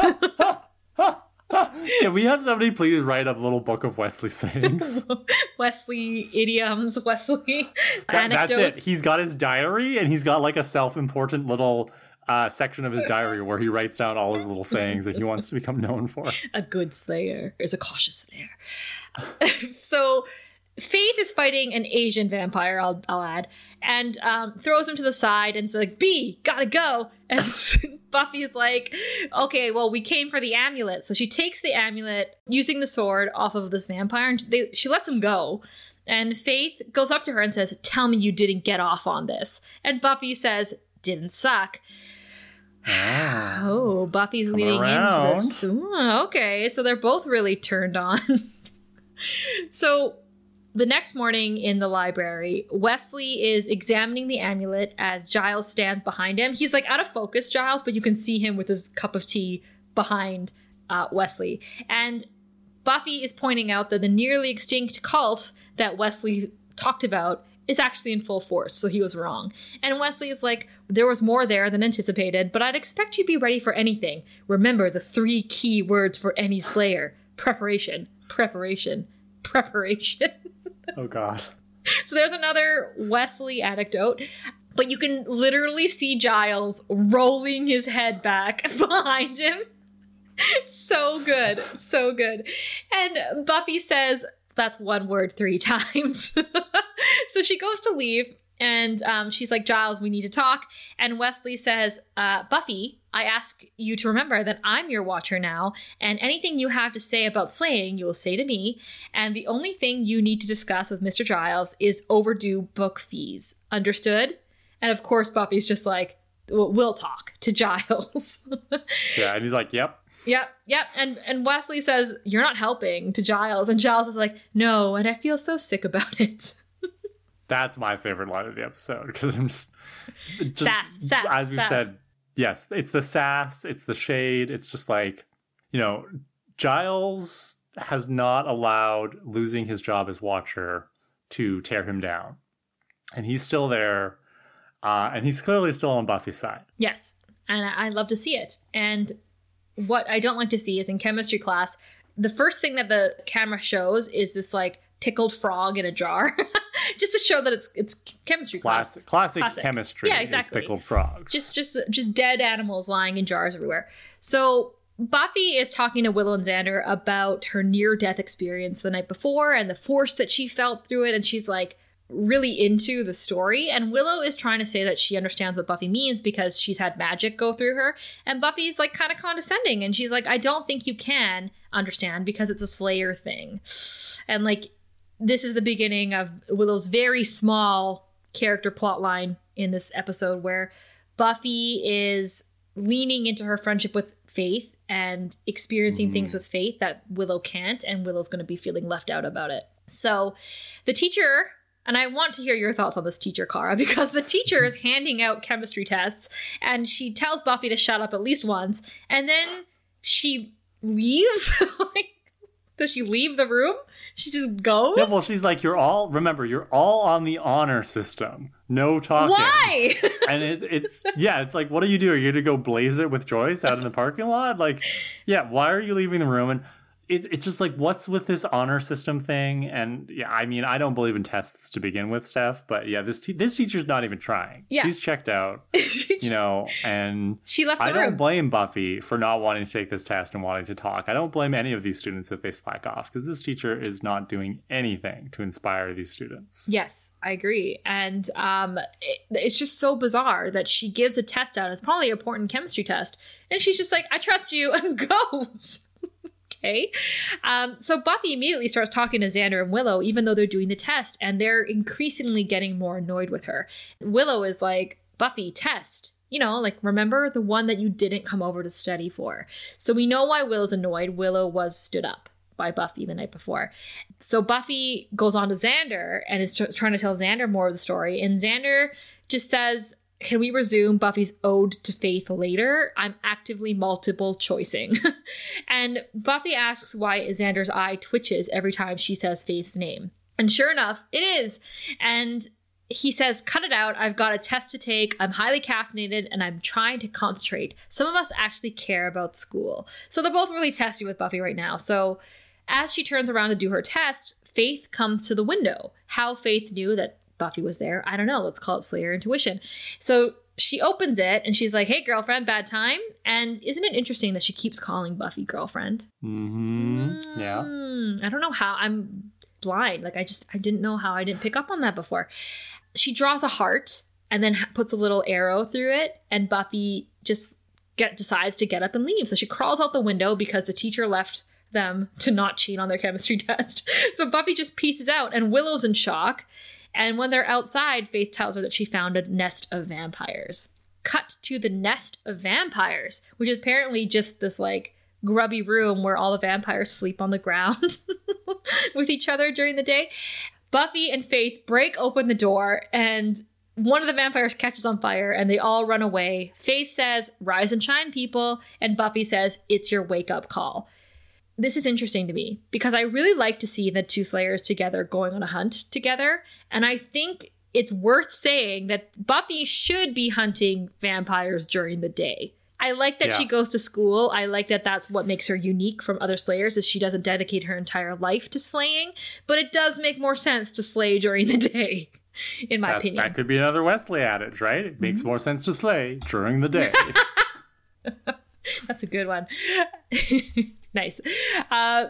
Can we have somebody please write a little book of Wesley sayings? Wesley idioms, Wesley That- that's it. He's got his diary and he's got like a self-important little uh, section of his diary where he writes down all his little sayings that he wants to become known for. a good slayer is a cautious slayer. so Faith is fighting an Asian vampire, I'll, I'll add, and um, throws him to the side and says, like, B, gotta go. And Buffy's like, okay, well, we came for the amulet. So she takes the amulet using the sword off of this vampire and they, she lets him go. And Faith goes up to her and says, Tell me you didn't get off on this. And Buffy says, Didn't suck. Oh, Buffy's Come leading around. into this. Ooh, okay, so they're both really turned on. so the next morning in the library, Wesley is examining the amulet as Giles stands behind him. He's like out of focus, Giles, but you can see him with his cup of tea behind uh, Wesley. And Buffy is pointing out that the nearly extinct cult that Wesley talked about is actually in full force, so he was wrong. And Wesley is like, there was more there than anticipated, but I'd expect you to be ready for anything. Remember the three key words for any slayer preparation, preparation, preparation. Oh god. so there's another Wesley anecdote. But you can literally see Giles rolling his head back behind him. so good. So good. And Buffy says, that's one word three times. so she goes to leave and um, she's like, Giles, we need to talk. And Wesley says, uh, Buffy, I ask you to remember that I'm your watcher now, and anything you have to say about slaying, you will say to me. And the only thing you need to discuss with Mr. Giles is overdue book fees. Understood? And of course, Buffy's just like, we'll talk to Giles. Yeah, and he's like, "Yep." Yep, yep. And and Wesley says, You're not helping to Giles. And Giles is like, No, and I feel so sick about it. That's my favorite line of the episode because I'm just, just Sass, sass, as sass. said. Yes, it's the sass, it's the shade. It's just like you know, Giles has not allowed losing his job as Watcher to tear him down, and he's still there, uh, and he's clearly still on Buffy's side. Yes. And I love to see it. And what I don't like to see is in chemistry class, the first thing that the camera shows is this like pickled frog in a jar. Just to show that it's it's chemistry class. Classic, classic, chemistry Yeah, is exactly. pickled frogs. just just just dead animals lying in jars everywhere. So Buffy is talking to Willow and Xander about her near death experience the night before and the force that she felt through it and she's like really into the story and Willow is trying to say that she understands what Buffy means because she's had magic go through her and Buffy's like kind of condescending and she's like I don't think you can understand because it's a slayer thing. And like this is the beginning of Willow's very small character plot line in this episode where Buffy is leaning into her friendship with Faith and experiencing mm-hmm. things with Faith that Willow can't, and Willow's going to be feeling left out about it. So the teacher, and I want to hear your thoughts on this teacher, Kara, because the teacher is handing out chemistry tests and she tells Buffy to shut up at least once, and then she leaves. like, does she leave the room? She just goes? Yeah, well, she's like, you're all, remember, you're all on the honor system. No talking. Why? and it, it's yeah, it's like, what do you do? Are you gonna go blaze it with Joyce out in the parking lot? Like, yeah, why are you leaving the room? And it's it's just like, what's with this honor system thing? And yeah, I mean, I don't believe in tests to begin with, Steph. But yeah, this te- this teacher's not even trying. Yeah. she's checked out. You know, and she left the I room. don't blame Buffy for not wanting to take this test and wanting to talk. I don't blame any of these students if they slack off because this teacher is not doing anything to inspire these students. Yes, I agree. And um, it, it's just so bizarre that she gives a test out. It's probably an important chemistry test. And she's just like, I trust you, and goes. Okay. Um, so Buffy immediately starts talking to Xander and Willow, even though they're doing the test, and they're increasingly getting more annoyed with her. Willow is like, Buffy, test. You know, like, remember the one that you didn't come over to study for. So we know why Willow's annoyed. Willow was stood up by Buffy the night before. So Buffy goes on to Xander and is tr- trying to tell Xander more of the story. And Xander just says, Can we resume Buffy's ode to faith later? I'm actively multiple choicing. and Buffy asks why Xander's eye twitches every time she says Faith's name. And sure enough, it is. And he says, Cut it out. I've got a test to take. I'm highly caffeinated and I'm trying to concentrate. Some of us actually care about school. So they're both really testy with Buffy right now. So as she turns around to do her test, Faith comes to the window. How Faith knew that Buffy was there, I don't know. Let's call it Slayer intuition. So she opens it and she's like, Hey, girlfriend, bad time. And isn't it interesting that she keeps calling Buffy girlfriend? Mm-hmm. Yeah. Hmm, I don't know how. I'm blind. Like, I just, I didn't know how I didn't pick up on that before. She draws a heart and then puts a little arrow through it, and Buffy just get decides to get up and leave. So she crawls out the window because the teacher left them to not cheat on their chemistry test. So Buffy just pieces out, and Willow's in shock. And when they're outside, Faith tells her that she found a nest of vampires. Cut to the nest of vampires, which is apparently just this like grubby room where all the vampires sleep on the ground with each other during the day. Buffy and Faith break open the door and one of the vampires catches on fire and they all run away. Faith says, Rise and shine, people. And Buffy says, It's your wake up call. This is interesting to me because I really like to see the two Slayers together going on a hunt together. And I think it's worth saying that Buffy should be hunting vampires during the day. I like that Yeah. she goes to school. I like that that's what makes her unique from other slayers is she doesn't dedicate her entire life to slaying, but it does make more sense to slay during the day in my That, opinion. that could be another Wesley adage, right? It makes mm-hmm. more sense to slay during the day. That's a good one. nice. Uh,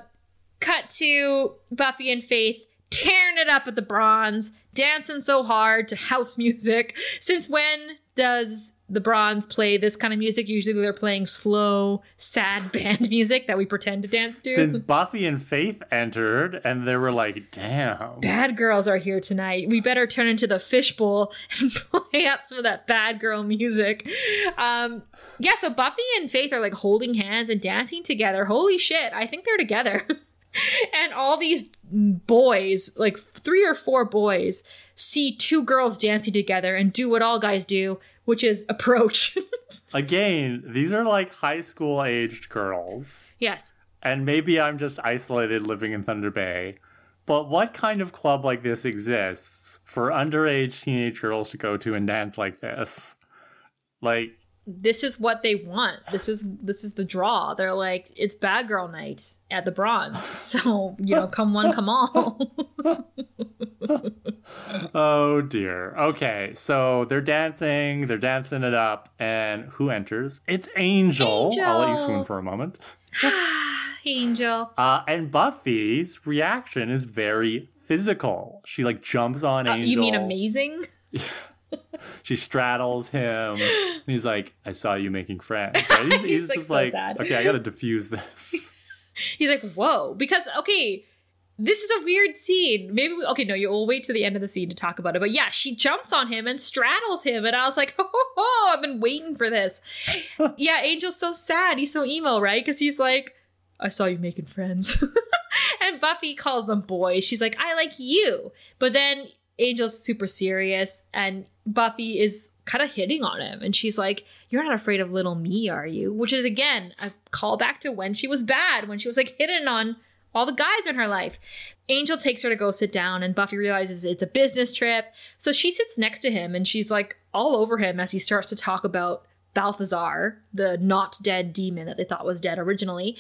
cut to Buffy and Faith tearing it up at the bronze, dancing so hard to house music. Since when does the bronze play this kind of music? Usually they're playing slow, sad band music that we pretend to dance to. Since Buffy and Faith entered, and they were like, damn. bad girls are here tonight. We better turn into the fishbowl and play up some of that bad girl music. Um, yeah, so Buffy and Faith are like holding hands and dancing together. Holy shit, I think they're together. and all these boys, like three or four boys, see two girls dancing together and do what all guys do, which is approach. Again, these are like high school aged girls. yes. And maybe I'm just isolated living in Thunder Bay. But what kind of club like this exists for underage teenage girls to go to and dance like this? Like, this is what they want. This is this is the draw. They're like, it's bad girl night at the bronze. So, you know, come one, come all. oh dear. Okay, so they're dancing, they're dancing it up, and who enters? It's Angel. I'll let you swoon for a moment. Angel. Uh, and Buffy's reaction is very physical. She like jumps on Uh, Angel. you mean amazing? She straddles him. And he's like, "I saw you making friends." Right? He's, He's, like, just so like, sad. "Okay, I got to diffuse this." He's like, whoa. Because, okay, this is a weird scene. Maybe we, okay, no, you will wait to the end of the scene to talk about it. But yeah, she jumps on him and straddles him, and I was like, oh, oh, oh I've been waiting for this. yeah, Angel's so sad. He's so emo, right? Because he's like, I saw you making friends. and Buffy calls them boys. She's like, I like you. But then Angel's super serious, and Buffy is kind of hitting on him. And she's like, You're not afraid of little me, are you? Which is, again, a callback to when she was bad, when she was like hitting on all the guys in her life. Angel takes her to go sit down, and Buffy realizes it's a business trip. So she sits next to him and she's like all over him as he starts to talk about Balthazar, the not dead demon that they thought was dead originally.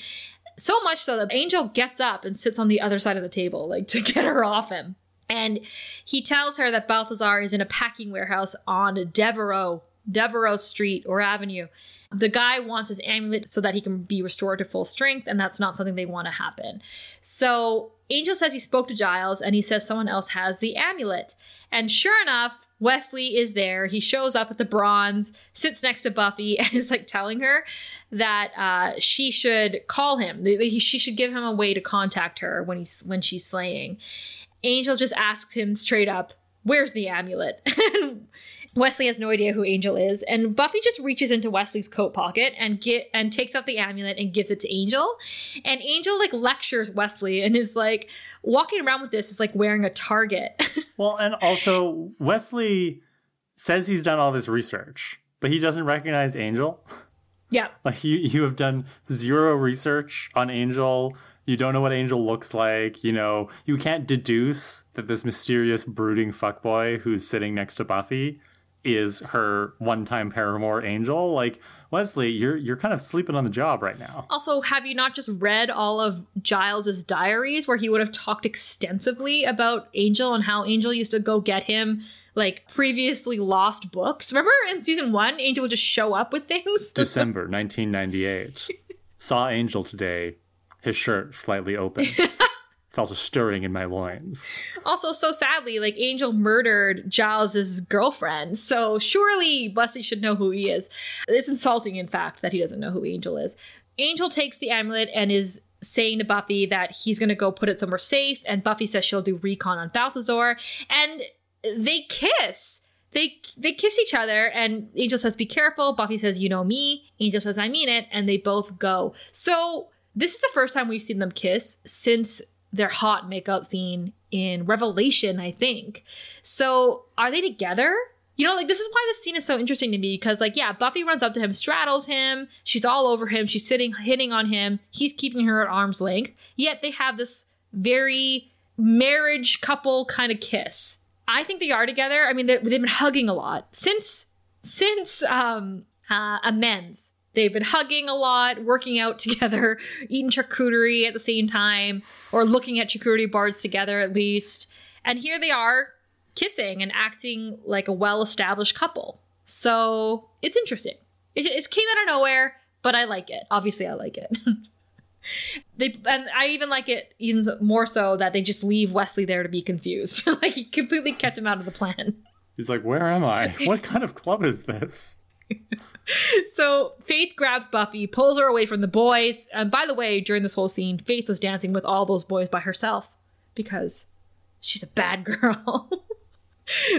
So much so that Angel gets up and sits on the other side of the table, like to get her off him. And he tells her that Balthazar is in a packing warehouse on Devereaux, Devereaux Street or Avenue. The guy wants his amulet so that he can be restored to full strength, and that's not something they want to happen. So Angel says he spoke to Giles and he says someone else has the amulet. And sure enough, Wesley is there. He shows up at the bronze, sits next to Buffy, and is like telling her that uh, she should call him. She should give him a way to contact her when he's when she's slaying. Angel just asks him straight up, "Where's the amulet?" Wesley has no idea who Angel is, and Buffy just reaches into Wesley's coat pocket and get and takes out the amulet and gives it to Angel. And Angel like lectures Wesley and is like walking around with this is like wearing a target. well, and also Wesley says he's done all this research, but he doesn't recognize Angel. Yeah. Like you you have done zero research on Angel. You don't know what Angel looks like. You know, you can't deduce that this mysterious brooding fuckboy who's sitting next to Buffy is her one-time paramour angel. Like wesley you're you're kind of sleeping on the job right now. Also have you not just read all of giles's diaries where he would have talked extensively about angel and how angel used to go get him like previously lost books? Remember in season one angel would just show up with things? December 1998 saw angel today his shirt slightly open felt a stirring in my loins. Also, so sadly, like Angel murdered Giles's girlfriend, so surely Wesley should know who he is. It's insulting, in fact, that he doesn't know who Angel is. Angel takes the amulet and is saying to Buffy that he's going to go put it somewhere safe, and Buffy says she'll do recon on Balthazar, and they kiss. They they kiss each other, and Angel says, "Be careful." Buffy says, "You know me." Angel says, "I mean it," and they both go. So this is the first time we've seen them kiss since their hot makeout scene in Revelation, I think. So are they together? You know, like this is why this scene is so interesting to me because, like, yeah, Buffy runs up to him, straddles him, she's all over him, she's sitting, hitting on him, he's keeping her at arm's length. Yet they have this very marriage couple kind of kiss. I think they are together. I mean, they've been hugging a lot since since um uh, amends They've been hugging a lot, working out together, eating charcuterie at the same time, or looking at charcuterie bars together at least. And here they are kissing and acting like a well established couple. So it's interesting. It, it came out of nowhere, but I like it. Obviously, I like it. they and I even like it even more so that they just leave Wesley there to be confused. like he completely kept him out of the plan. He's like, "Where am I? What kind of club is this?" So Faith grabs Buffy, pulls her away from the boys. And by the way, during this whole scene, Faith was dancing with all those boys by herself because she's a bad girl.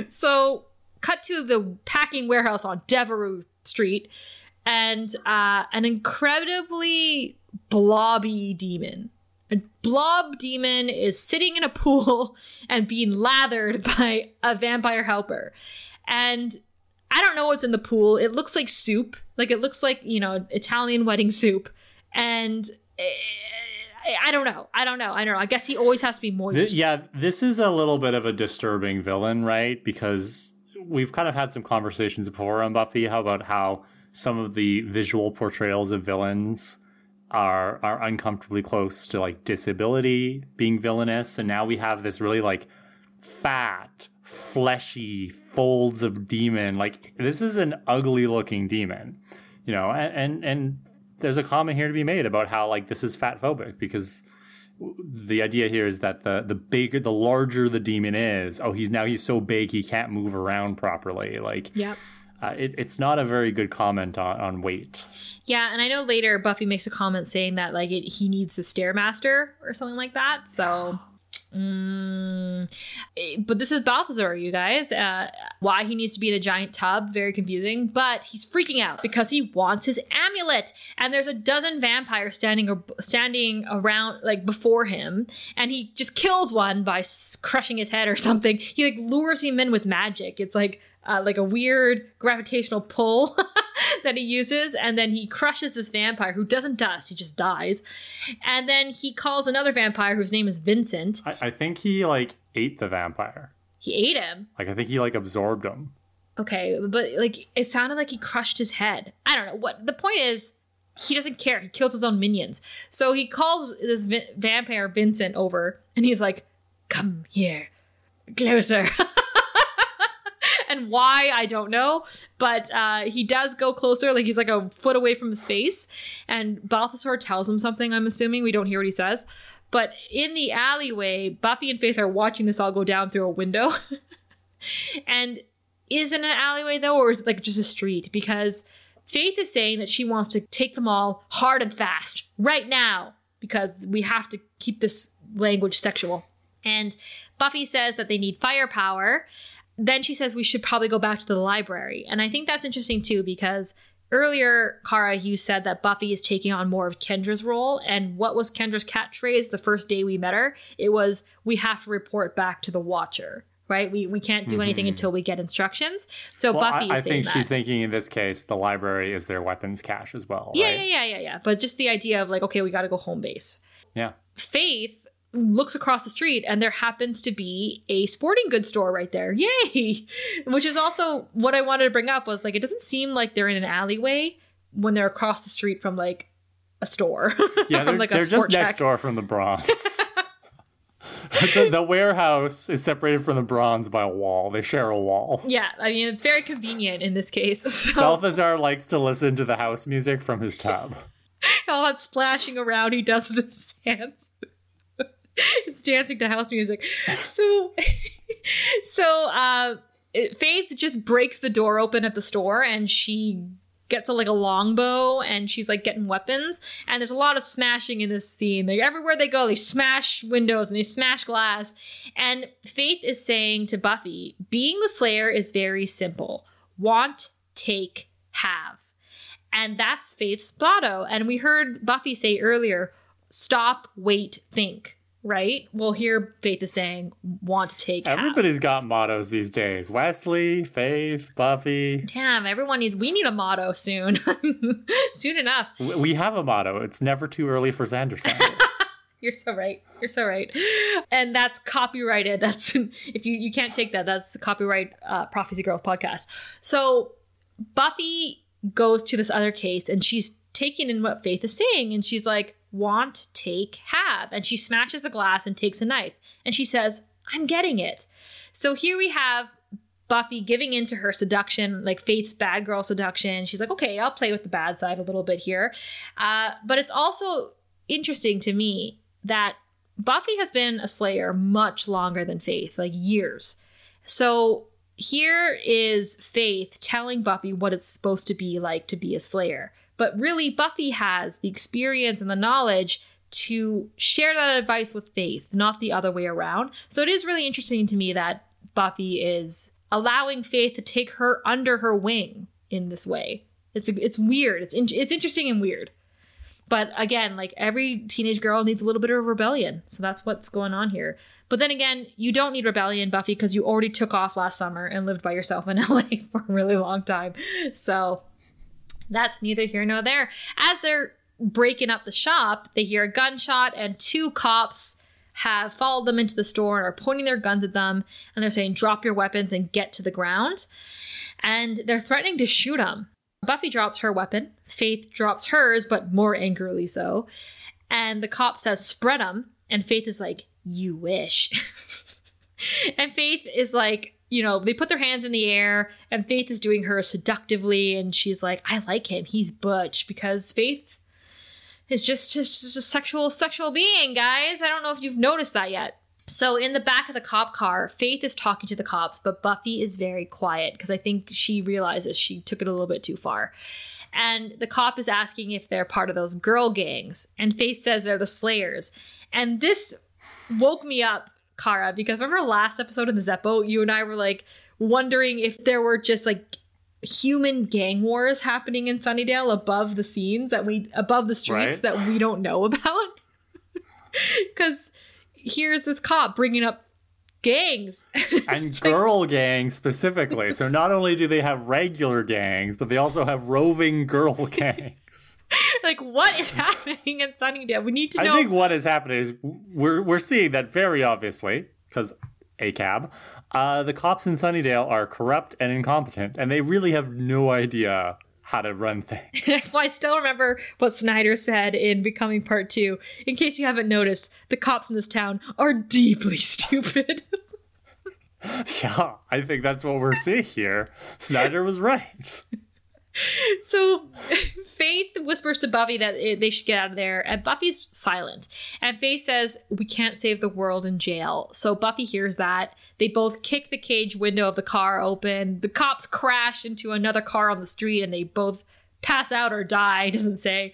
so, cut to the packing warehouse on Devereaux Street, and uh, an incredibly blobby demon. A blob demon is sitting in a pool and being lathered by a vampire helper. And I don't know what's in the pool. It looks like soup. Like it looks like, you know, Italian wedding soup. And eh, I don't know. I don't know. I don't know. I guess he always has to be moist. yeah, this is a little bit of a disturbing villain, right? Because we've kind of had some conversations before on Buffy how about how some of the visual portrayals of villains are are uncomfortably close to like disability being villainous and now we have this really like fat fleshy folds of demon. Like this is an ugly looking demon, you know. And and, and there's a comment here to be made about how like this is fat phobic because the idea here is that the the bigger the larger the demon is oh he's now he's so big he can't move around properly like yep uh, it, it's not a very good comment on, on weight yeah and i know later buffy makes a comment saying that like it, he needs the stairmaster or something like that so Mm, eh, but this is Balthazar, you guys. Uh, why he needs to be in a giant tub, very confusing. But he's freaking out because he wants his amulet, and there's a dozen vampires standing standing around like before him, and he just kills one by crushing his head or something. He like lures him in with magic. It's like uh, like a weird gravitational pull that he uses, and then he crushes this vampire who doesn't dust; he just dies. And then he calls another vampire whose name is Vincent. I, I think he like ate the vampire. He ate him. Like I think he like absorbed him. Okay, but like it sounded like he crushed his head. I don't know what the point is. He doesn't care. He kills his own minions. So he calls this vi- vampire Vincent over, and he's like, "Come here, closer." why I don't know, but uh, he does go closer, like he's like a foot away from his face, and Balthazar tells him something. I'm assuming we don't hear what he says, but in the alleyway, Buffy and Faith are watching this all go down through a window, and is it an alleyway though, or is it like just a street? Because Faith is saying that she wants to take them all hard and fast right now because we have to keep this language sexual. And Buffy says that they need firepower then she says we should probably go back to the library. And I think that's interesting too because earlier, Kara, you said that Buffy is taking on more of Kendra's role. And what was Kendra's catchphrase the first day we met her? It was, we have to report back to the Watcher. Right, we we can't do anything mm-hmm. until we get instructions. So well, Buffy I, I think that. she's thinking in this case the library is their weapons cache as well. Yeah, right? yeah, yeah, yeah, yeah. But just the idea of like, okay, we got to go home base. Yeah. Faith looks across the street and there happens to be a sporting goods store right there. Yay! Which is also what I wanted to bring up was like it doesn't seem like they're in an alleyway when they're across the street from like a store. Yeah, they're, like they're just next door from the Bronze. the, the, warehouse is separated from the bronze by a wall. They share a wall. Yeah, I mean it's very convenient in this case. So. Balthazar likes to listen to the house music from his tub. All that splashing around he does with his hands. it's dancing to house music. So, so uh, Faith just breaks the door open at the store, and she gets a, like a longbow, and she's like getting weapons. And there's a lot of smashing in this scene. Like everywhere they go, they smash windows and they smash glass. And Faith is saying to Buffy, being the Slayer is very simple: want, take, have. And that's Faith's motto. And we heard Buffy say earlier, stop, wait, think right? Well, here Faith is saying want to take. Everybody's half. got mottos these days. Wesley, Faith, Buffy. Damn, everyone needs. We need a motto soon. soon enough. We have a motto. It's never too early for Sanderson. You're so right. You're so right. And that's copyrighted. That's if you you can't take that. That's the copyright uh, Prophecy Girls podcast. So Buffy goes to this other case and she's taking in what Faith is saying, and she's like want, take, have. And she smashes the glass and takes a knife. And she says, I'm getting it. So here we have Buffy giving in to her seduction, like Faith's bad girl seduction. She's like, okay, I'll play with the bad side a little bit here. Uh, but it's also interesting to me that Buffy has been a Slayer much longer than Faith, like years. So here is Faith telling Buffy what it's supposed to be like to be a Slayer. But really, Buffy has the experience and the knowledge to share that advice with Faith, not the other way around. So it is really interesting to me that Buffy is allowing Faith to take her under her wing in this way. It's it's weird. It's in, it's interesting and weird. But again, like every teenage girl needs a little bit of rebellion. So that's what's going on here. But then again, you don't need rebellion, Buffy, because you already took off last summer and lived by yourself in LA for a really long time. So that's neither here nor there. As they're breaking up the shop, they hear a gunshot, and two cops have followed them into the store and are pointing their guns at them. And they're saying, Drop your weapons and get to the ground. And they're threatening to shoot them. Buffy drops her weapon. Faith drops hers, but more angrily so. And the cop says, Spread them. And Faith is like, You wish. and Faith is like, you know, they put their hands in the air and Faith is doing her seductively and she's like, I like him. He's butch because Faith is just just, just a sexual sexual being, guys. I don't know if you've noticed that yet. So in the back of the cop car, Faith is talking to the cops, but Buffy is very quiet because I think she realizes she took it a little bit too far. And the cop is asking if they're part of those girl gangs, and Faith says they're the Slayers. And this woke me up Kara, because remember last episode in the Zeppo, you and I were like wondering if there were just like human gang wars happening in Sunnydale above the scenes that we above the streets Right. that we don't know about. Because here's this cop bringing up gangs. and girl gangs specifically. So not only do they have regular gangs, but they also have roving girl gangs. like, what is happening in Sunnydale? We need to know. I think what is happening is we're we're seeing that very obviously because a cab. Uh, the cops in Sunnydale are corrupt and incompetent, and they really have no idea how to run things. well, I still remember what Snyder said in Becoming Part 2. In case you haven't noticed, the cops in this town are deeply stupid. yeah, I think that's what we're seeing here. Snyder was right. so Faith whispers to Buffy that it, they should get out of there, and Buffy's silent. And Faith says, We can't save the world in jail. So Buffy hears that. They both kick the cage window of the car open. The cops crash into another car on the street, and they both pass out or die, doesn't say.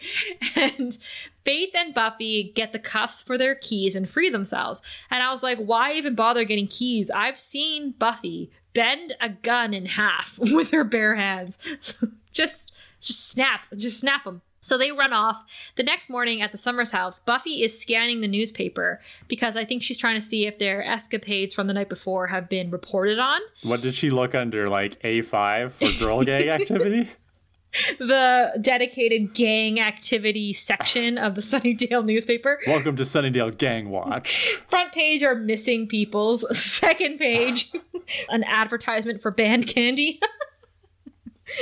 And Faith and Buffy get the cuffs for their keys and free themselves. And I was like, why even bother getting keys? I've seen Buffy bend a gun in half with her bare hands. Just just snap, just snap them. So they run off. The next morning at the Summers house, Buffy is scanning the newspaper because I think she's trying to see if their escapades from the night before have been reported on. What did she look under? Like A5 for girl gang activity? The dedicated gang activity section of the Sunnydale newspaper. Welcome to Sunnydale Gang Watch. Front page are missing peoples. Second page, an advertisement for band candy.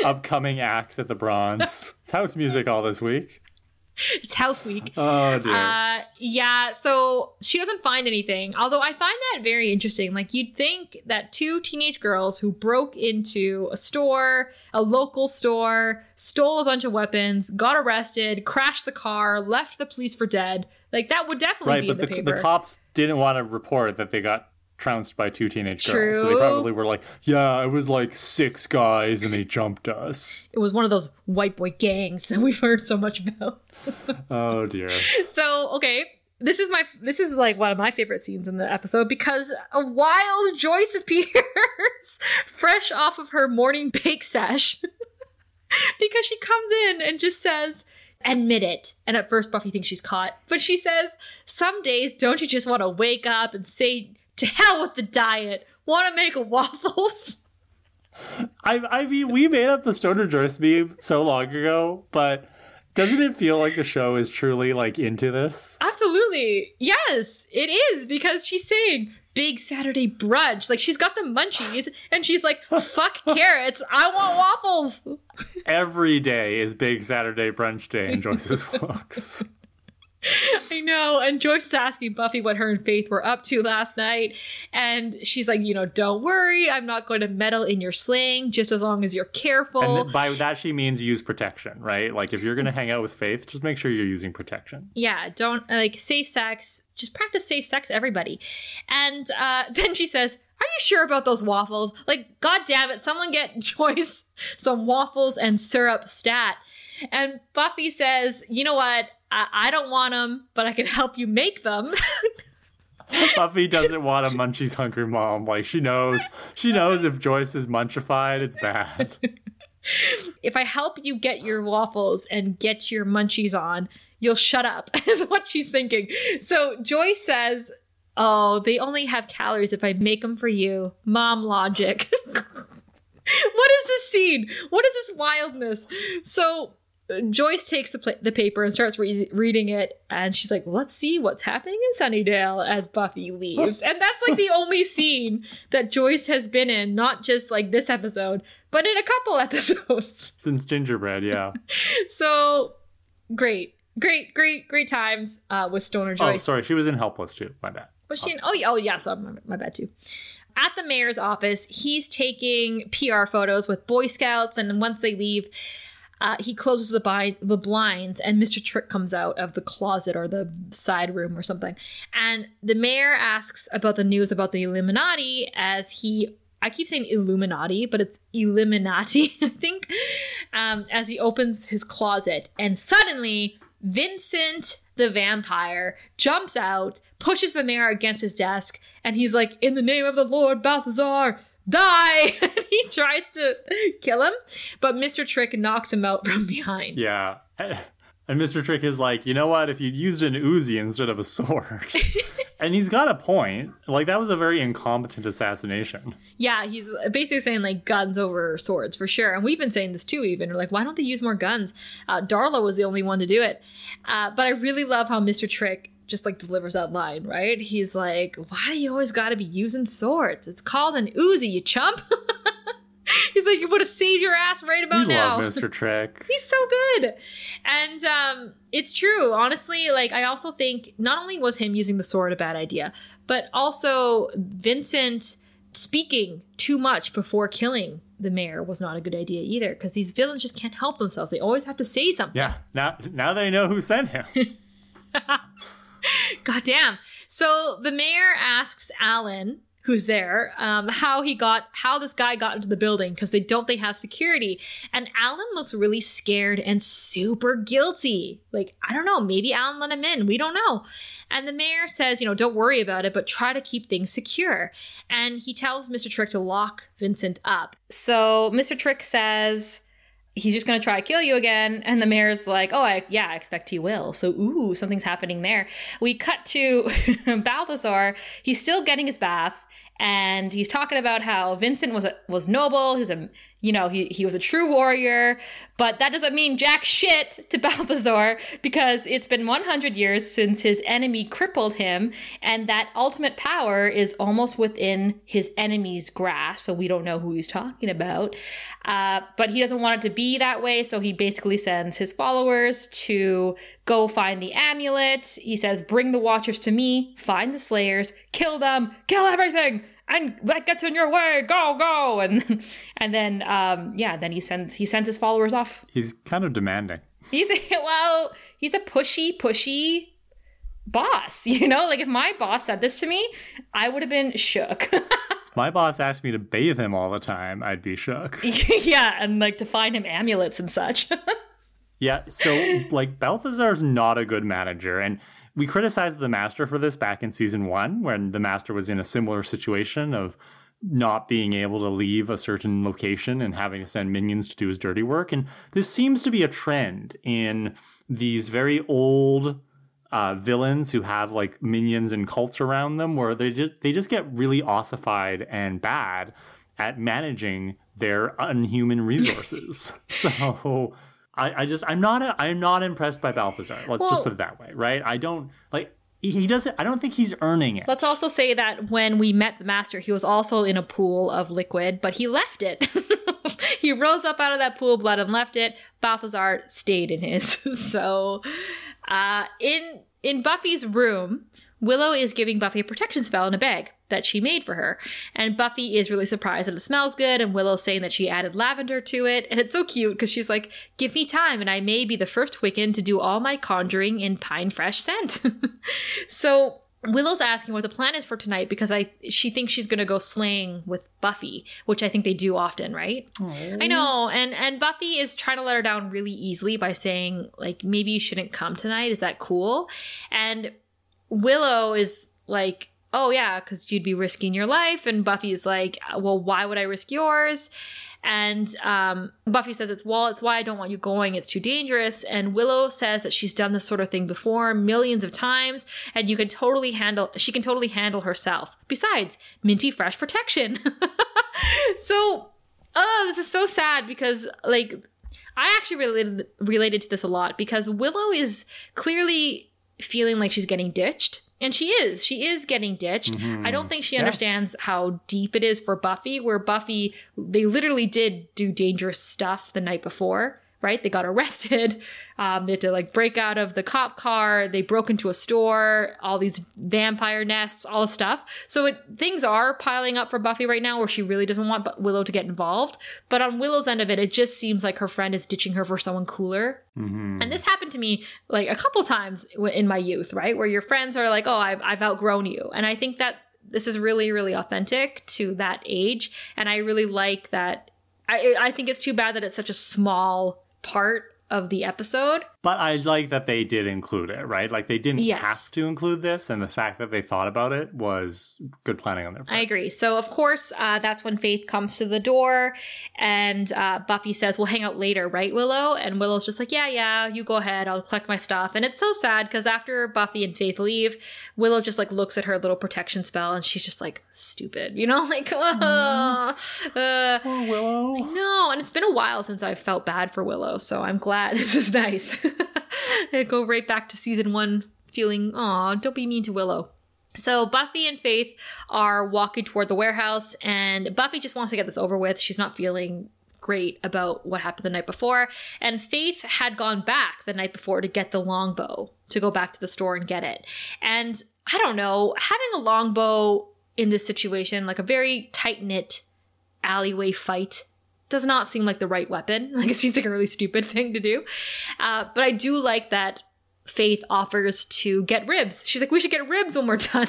Upcoming acts at the Bronze. It's house music all this week. it's House Week. Oh dear. Uh, yeah, so she doesn't find anything. Although I find that very interesting. Like, you'd think that two teenage girls who broke into a store, a local store, stole a bunch of weapons, got arrested, crashed the car, left the police for dead, like, that would definitely right, be but in the, the, paper. the cops didn't want to report that they got trounced by two teenage girls. So they probably were like, yeah, it was like six guys and they jumped us. it was one of those white boy gangs that we've heard so much about. Oh dear. So, okay, this is my this is like one of my favorite scenes in the episode because a wild Joyce appears fresh off of her morning bake sesh because she comes in and just says admit it and at first buffy thinks she's caught but she says some days don't you just want to wake up and say to hell with the diet want to make waffles I, I mean, we made up the Stoner Joyce meme so long ago, but doesn't it feel like the show is truly like into this? Absolutely. Yes, it is because she's saying big Saturday brunch. Like she's got the munchies and she's like, fuck carrots. I want waffles. Every day is Big Saturday Brunch Day in Joyce's books. I know. And Joyce is asking Buffy what her and Faith were up to last night. And she's like, you know, don't worry. I'm not going to meddle in your slaying just as long as you're careful. And by that, she means use protection, right? Like if you're going to hang out with Faith, just make sure you're using protection. Yeah, don't like safe sex. Just practice safe sex, everybody. And uh, then she says, "Are you sure about those waffles? Like, god damn it, someone get Joyce some waffles and syrup stat." And Buffy says, "You know what? I, I don't want them, but I can help you make them." Buffy doesn't want a Munchies hungry mom. Like she knows, she knows if Joyce is munchified, it's bad. if I help you get your waffles and get your munchies on, you'll shut up, is what she's thinking. So Joyce says, Oh, they only have calories if I make them for you. Mom logic. what is this scene? What is this wildness? So Joyce takes the, pla the paper and starts re- reading it, and she's like, Let's see what's happening in Sunnydale as Buffy leaves. and that's like the only scene that Joyce has been in, not just like this episode, but in a couple episodes. Since gingerbread, yeah. So great, great, great, great times uh, with Stoner Joyce. Oh, Joyce. sorry, she was in Helpless too. My bad. Was she? In, oh, yeah, oh, yeah. So my, my bad too. At the mayor's office, he's taking PR photos with Boy Scouts, and once they leave, uh, he closes the, bi- the blinds, and Mr. Trick comes out of the closet or the side room or something. And the mayor asks about the news about the Illuminati as he. I keep saying Illuminati, but it's Eliminati, I think, um, as he opens his closet. And suddenly, Vincent the vampire, jumps out, pushes the mayor against his desk, and he's like, In the name of the Lord Balthazar, die! and he tries to kill him, but Mr. Trick knocks him out from behind. Yeah. And Mr. Trick is like, you know what? If you'd used an Uzi instead of a sword. and he's got a point. Like, that was a very incompetent assassination. Yeah, he's basically saying like guns over swords for sure. And we've been saying this too, even. We're like, why don't they use more guns? Uh, Darla was the only one to do it. Uh, but I really love how Mr. Trick just like delivers that line, right? He's like, why do you always got to be using swords? It's called an Uzi, you chump. He's like, you would have saved your ass right about we now. love Mr. Trick. He's so good. And um, it's true. Honestly, like I also think not only was him using the sword a bad idea, but also Vincent speaking too much before killing the mayor was not a good idea either because these villains just can't help themselves. They always have to say something. Yeah. Now now they know who sent him. God damn. So the mayor asks Alan who's there, um, how he got, how this guy got into the building because they don't they have security. And Alan looks really scared and super guilty. Like I don't know, maybe Alan let him in. We don't know. And the mayor says, you know, don't worry about it, but try to keep things secure. And he tells Mr. Trick to lock Vincent up. So Mr. Trick says he's just going to try to kill you again. And the mayor's like, oh, I, yeah, I expect he will. So, ooh, something's happening there. We cut to Balthazar. He's still getting his bath and he's talking about how Vincent was a, was noble. He's a you know he he was a true warrior, but that doesn't mean jack shit to Balthazar because it's been 100 years since his enemy crippled him, and that ultimate power is almost within his enemy's grasp. But we don't know who he's talking about. Uh, but he doesn't want it to be that way, so he basically sends his followers to go find the amulet. He says, "Bring the Watchers to me. Find the Slayers. Kill them. Kill everything." And that gets in your way go go and and then um yeah then he sends he sends his followers off He's kind of demanding. he's well he's a pushy pushy boss you know like if my boss said this to me i would have been shook My boss asked me to bathe him all the time. I'd be shook. yeah and like to find him amulets and such Yeah, so like Balthazar's not a good manager, and we criticized the Master for this back in season one, when the Master was in a similar situation of not being able to leave a certain location and having to send minions to do his dirty work. And this seems to be a trend in these very old uh, villains who have like minions and cults around them, where they just they just get really ossified and bad at managing their unhuman resources. so I, I just I'm not I'm not impressed by Balthazar. Let's Well- just put it that way, right? I don't like he, he doesn't. I don't think he's earning it. let's also say that when we met the master he was also in a pool of liquid but he left it he rose up out of that pool of blood and left it balthazar stayed in his so uh in in buffy's room willow is giving buffy a protection spell in a bag that she made for her and buffy is really surprised that it smells good and willow's saying that she added lavender to it and it's so cute because she's like give me time and i may be the first wiccan to do all my conjuring in pine fresh scent so Willow's asking what the plan is for tonight because I she thinks she's gonna go slaying with Buffy, which I think they do often, right? I know, and and Buffy is trying to let her down really easily by saying like maybe you shouldn't come tonight. Is that cool? And Willow is like, oh yeah, because you'd be risking your life, and Buffy's like, well, why would I risk yours? And um, Buffy says it's well, it's why I don't want you going. It's too dangerous. And Willow says that she's done this sort of thing before millions of times, and you can totally handle. She can totally handle herself. Besides, minty fresh protection. so, oh, this is so sad because like I actually related related to this a lot because Willow is clearly feeling like she's getting ditched. And she is. She is getting ditched. I don't mm-hmm. think she understands how deep it is for Buffy, where Buffy, they literally did do dangerous stuff the night before, right? They got arrested. Um, they had to like break out of the cop car. They broke into a store, all these vampire nests, all this stuff. So it, things are piling up for Buffy right now where she really doesn't want Willow to get involved. But on Willow's end of it, it just seems like her friend is ditching her for someone cooler. Mm-hmm. And this happened to me like a couple times in my youth, right? Where your friends are like, oh, I've, I've outgrown you. And I think that this is really, really authentic to that age. And I really like that. I, I think it's too bad that it's such a small part of the episode. But I like that they did include it, right? Like they didn't Yes. have to include this, and the fact that they thought about it was good planning on their part. I agree. So, of course, uh, that's when Faith comes to the door and uh, Buffy says, We'll hang out later, right, Willow? And Willow's just like, Yeah, yeah, you go ahead. I'll collect my stuff. And it's so sad because after Buffy and Faith leave, Willow just like looks at her little protection spell and she's just like, Stupid, you know? Like, oh, uh, Poor Willow. no, and it's been a while since I've felt bad for Willow, so I'm glad this is nice. Go right back to season one feeling, aw, don't be mean to Willow. So Buffy and Faith are walking toward the warehouse, and Buffy just wants to get this over with. She's not feeling great about what happened the night before. And Faith had gone back the night before to get the longbow to go back to the store and get it. And I don't know, having a longbow in this situation, like a very tight knit alleyway fight, does not seem like the right weapon. Like it seems like a really stupid thing to do. Uh, but I do like that Faith offers to get ribs. She's like, we should get ribs when we're done.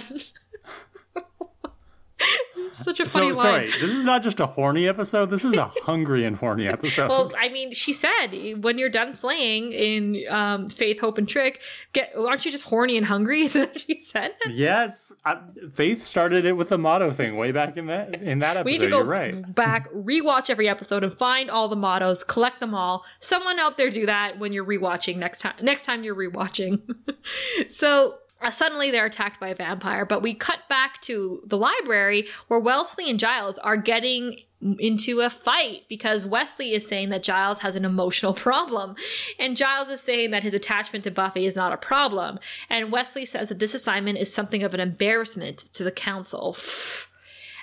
Such a funny So line. sorry, this is not just a horny episode. This is a hungry and horny episode. Well, I mean, she said when you're done slaying in um, Faith, Hope, and Trick, get aren't you just horny and hungry? Is that what she said? yes, I, Faith started it with the motto thing way back in that in that episode. We need to go right. back, rewatch every episode, and find all the mottos, collect them all. Someone out there do that when you're rewatching next time. Next time you're rewatching. so. Uh, suddenly they're attacked by a vampire, but we cut back to the library where Wesley and Giles are getting into a fight because Wesley is saying that Giles has an emotional problem. And Giles is saying that his attachment to Buffy is not a problem. And Wesley says that this assignment is something of an embarrassment to the council.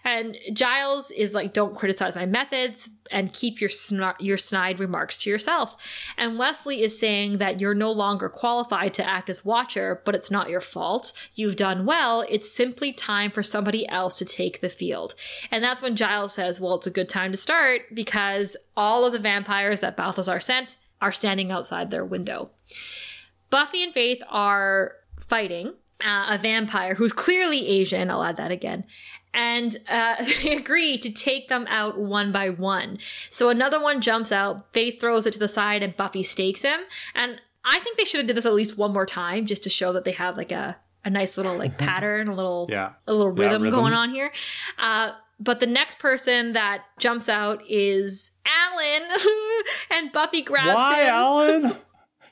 And Giles is like, don't criticize my methods and keep your snar- your snide remarks to yourself. And Wesley is saying that you're no longer qualified to act as watcher, but it's not your fault. You've done well. It's simply time for somebody else to take the field. And that's when Giles says, well, it's a good time to start because all of the vampires that Balthazar sent are standing outside their window. Buffy and Faith are fighting uh, a vampire who's clearly Asian. I'll add that again. And uh, they agree to take them out one by one. So another one jumps out. Faith throws it to the side, and Buffy stakes him. And I think they should have did this at least one more time, just to show that they have like a a nice little like pattern, a little Yeah. a little Yeah, rhythm, rhythm. going on here. Uh, but the next person that jumps out is Alan, and Buffy grabs him. Why, him. Alan?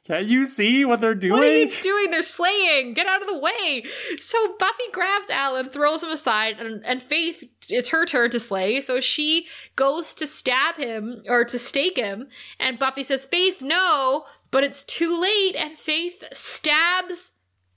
Can't you see what they're doing? What are you doing? They're slaying. Get out of the way. So Buffy grabs Alan, throws him aside, and, and Faith, it's her turn to slay. So she goes to stab him or to stake him. And Buffy says, Faith, no. But it's too late. And Faith stabs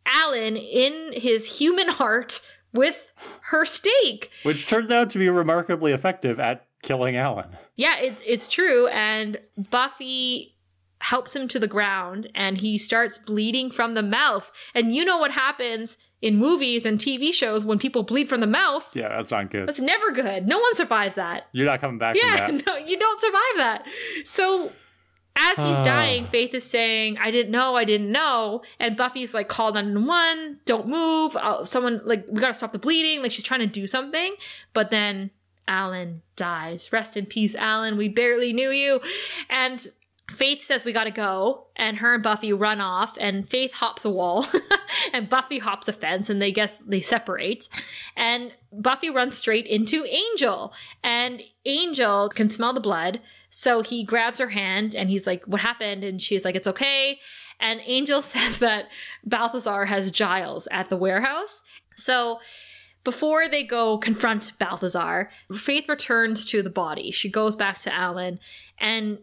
Alan in his human heart with her stake. Which turns out to be remarkably effective at killing Alan. Yeah, it, it's true. And Buffy helps him to the ground and he starts bleeding from the mouth. And you know what happens in movies and TV shows when people bleed from the mouth? Yeah, that's not good. That's never good. No one survives that. You're not coming back Yeah, from that. no, you don't survive that. So as he's Ah. dying, Faith is saying, I didn't know, I didn't know. And Buffy's like, call 911, don't move. Uh, someone, like, we gotta stop the bleeding. Like, she's trying to do something. But then Alan dies. Rest in peace, Alan. We barely knew you. And Faith says we gotta go, and her and Buffy run off, and Faith hops a wall, and Buffy hops a fence, and they guess they separate. And Buffy runs straight into Angel, and Angel can smell the blood, so he grabs her hand and he's like, What happened? And she's like, It's okay. And Angel says that Balthazar has Giles at the warehouse. So before they go confront Balthazar, Faith returns to the body. She goes back to Alan, and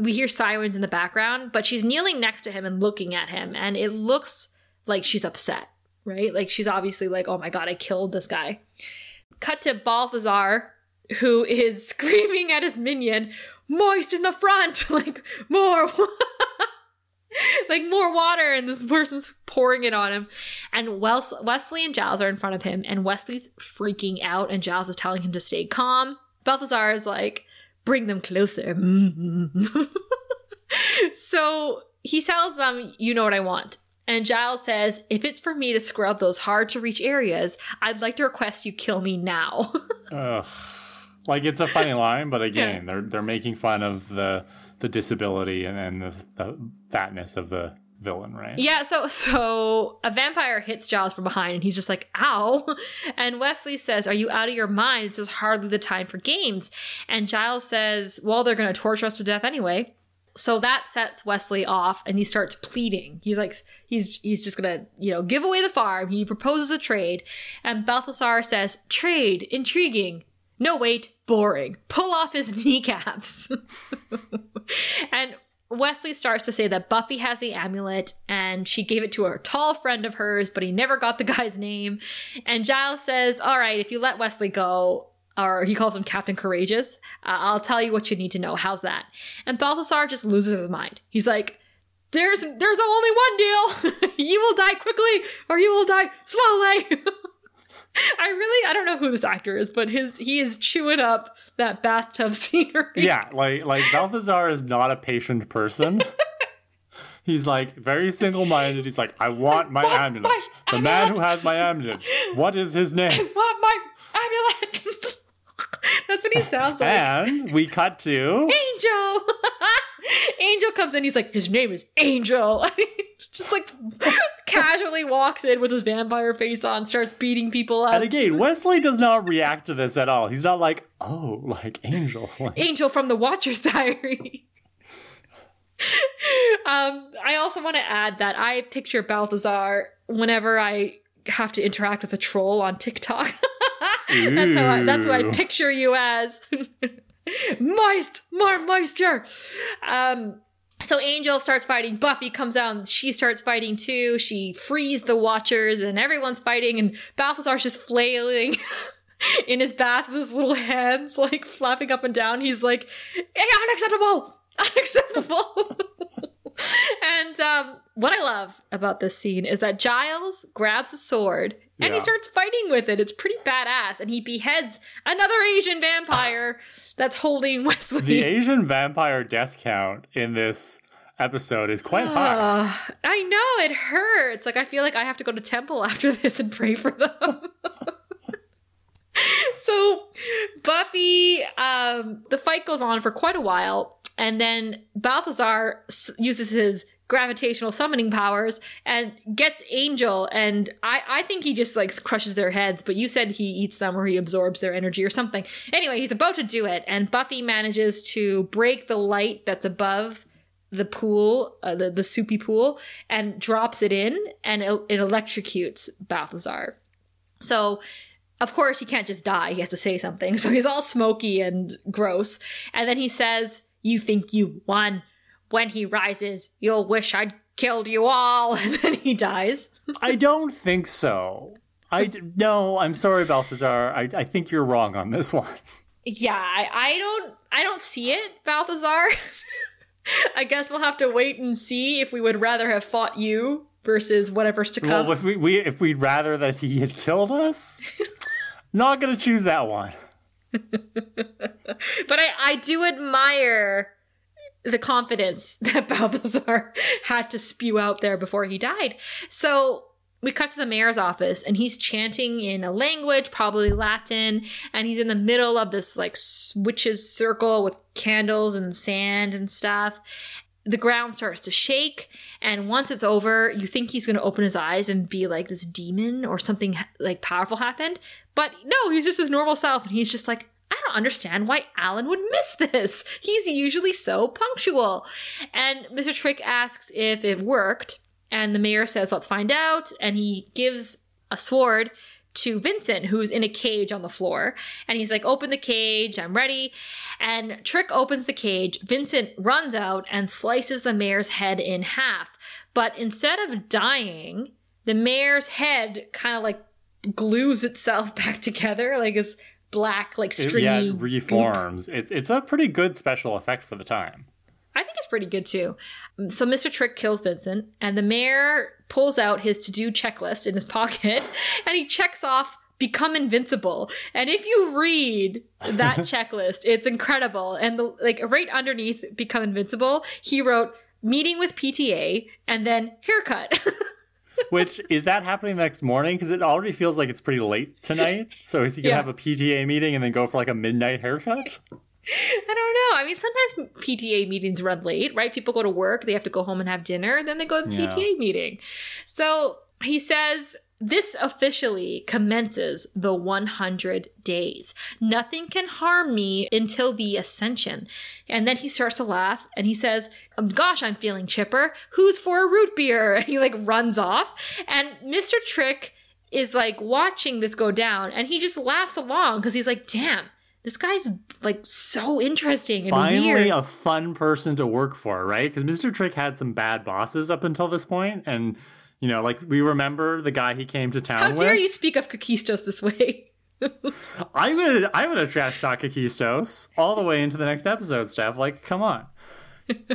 we hear sirens in the background, but she's kneeling next to him and looking at him, and it looks like she's upset, right? Like she's obviously like, oh my god, I killed this guy. Cut to Balthazar, who is screaming at his minion, moist in the front, like more. like more water and this person's pouring it on him and Wes- wesley and giles are in front of him and wesley's freaking out and giles is telling him to stay calm balthazar is like bring them closer. So he tells them you know what i want. And giles says if it's for me to scrub those hard to reach areas i'd like to request you kill me now. Like it's a funny line, but again, they're they're making fun of the the disability and, and the, the fatness of the villain, right? Yeah, so so a vampire hits Giles from behind and he's just like, ow. And Wesley says, Are you out of your mind? This is hardly the time for games. And Giles says, Well, they're gonna torture us to death anyway. So that sets Wesley off and he starts pleading. He's like he's he's just gonna, you know, give away the farm. He proposes a trade. And Balthazar says, Trade, intriguing. No wait, boring. Pull off his kneecaps. and Wesley starts to say that Buffy has the amulet and she gave it to a tall friend of hers, but he never got the guy's name. And Giles says, All right, if you let Wesley go, or he calls him Captain Courageous, uh, I'll tell you what you need to know. How's that? And Balthazar just loses his mind. He's like, there's there's only one deal. you will die quickly or you will die slowly. I really don't know who this actor is, but his he is chewing up that bathtub scenery. Yeah, like like Balthazar is not a patient person. He's like very single minded. He's like, I want my want amulet. my the man who has my amulet. What is his name? I want my amulet. That's what he sounds like. And we cut to Angel. Angel comes in. He's like, his name is Angel. Just like casually walks in with his vampire face on, starts beating people up. and again, Wesley does not react to this at all. He's not like, oh, like Angel. Like, Angel from the Watcher's Diary. um, I also want to add that I picture Balthazar whenever I have to interact with a troll on TikTok. that's how I, that's what I picture you as. Moist, more moisture. Um, so Angel starts fighting. Buffy comes out she starts fighting too. She frees the Watchers and everyone's fighting and Balthazar's just flailing in his bath with his little hands like flapping up and down. He's like, "Eh, unacceptable! Unacceptable! and um, what I love about this scene is that Giles grabs a sword and he starts fighting with it. It's pretty badass. And he beheads another Asian vampire that's holding Wesley. the Asian vampire death count in this episode is quite high. Uh, I know it hurts. Like I feel like I have to go to temple after this and pray for them. so Buffy, um, the fight goes on for quite a while, and then Balthazar uses his gravitational summoning powers and gets Angel, and I, I think he just like crushes their heads, but you said he eats them or he absorbs their energy or something. Anyway, he's about to do it, and Buffy manages to break the light that's above the pool, uh, the, the soupy pool, and drops it in, and it, it electrocutes Balthazar. So, of course, he can't just die. He has to say something. So he's all smoky and gross. And then he says, You think you won. When he rises, you'll wish I'd killed you all. And then he dies. I don't think so. I no. I'm sorry, Balthazar. I, I think you're wrong on this one. Yeah, I, I don't I don't see it, Balthazar. I guess we'll have to wait and see if we would rather have fought you versus whatever's to come. Well, if we, we if we'd rather that he had killed us, not gonna choose that one. But I, I do admire the confidence that Balthazar had to spew out there before he died. So we cut to the mayor's office and he's chanting in a language, probably Latin, and he's in the middle of this like witch's circle with candles and sand and stuff. The ground starts to shake, and once it's over, you think he's going to open his eyes and be like this demon or something like powerful happened. But no, he's just his normal self, and he's just like, I don't understand why Alan would miss this. He's usually so punctual. And Mr. Trick asks if it worked, and the mayor says, Let's find out. And he gives a sword to Vincent, who's in a cage on the floor. And he's like, Open the cage, I'm ready. And Trick opens the cage. Vincent runs out and slices the mayor's head in half. But instead of dying, the mayor's head kind of like glues itself back together, like it's black, like It- stringy. yeah, it reforms. It's it's a pretty good special effect for the time. I think it's pretty good too. So Mr. Trick kills Vincent, and the mayor pulls out his to do checklist in his pocket, and he checks off become invincible. And if you read that checklist, it's incredible. And the like right underneath become invincible, he wrote meeting with PTA and then haircut. Which is that happening the next morning? Because it already feels like it's pretty late tonight. So is he gonna Yeah. have a PTA meeting and then go for like a midnight haircut? I don't know. I mean, sometimes PTA meetings run late, right? People go to work, they have to go home and have dinner, then they go to the Yeah. PTA meeting. So he says this officially commences the 100 days. Nothing can harm me until the ascension. And then he starts to laugh and he says, "Um, Gosh, I'm feeling chipper. Who's for a root beer? And he like runs off. And Mr. Trick is like watching this go down and he just laughs along because he's like, Damn, this guy's like so interesting and Finally, weird. a fun person to work for, right? Because Mr. Trick had some bad bosses up until this point, and you know, like we remember the guy he came to town How with. dare you speak of Kakistos this way? I'm gonna, I'm gonna trash talk Kakistos all the way into the next episode, Steph. Like, come on.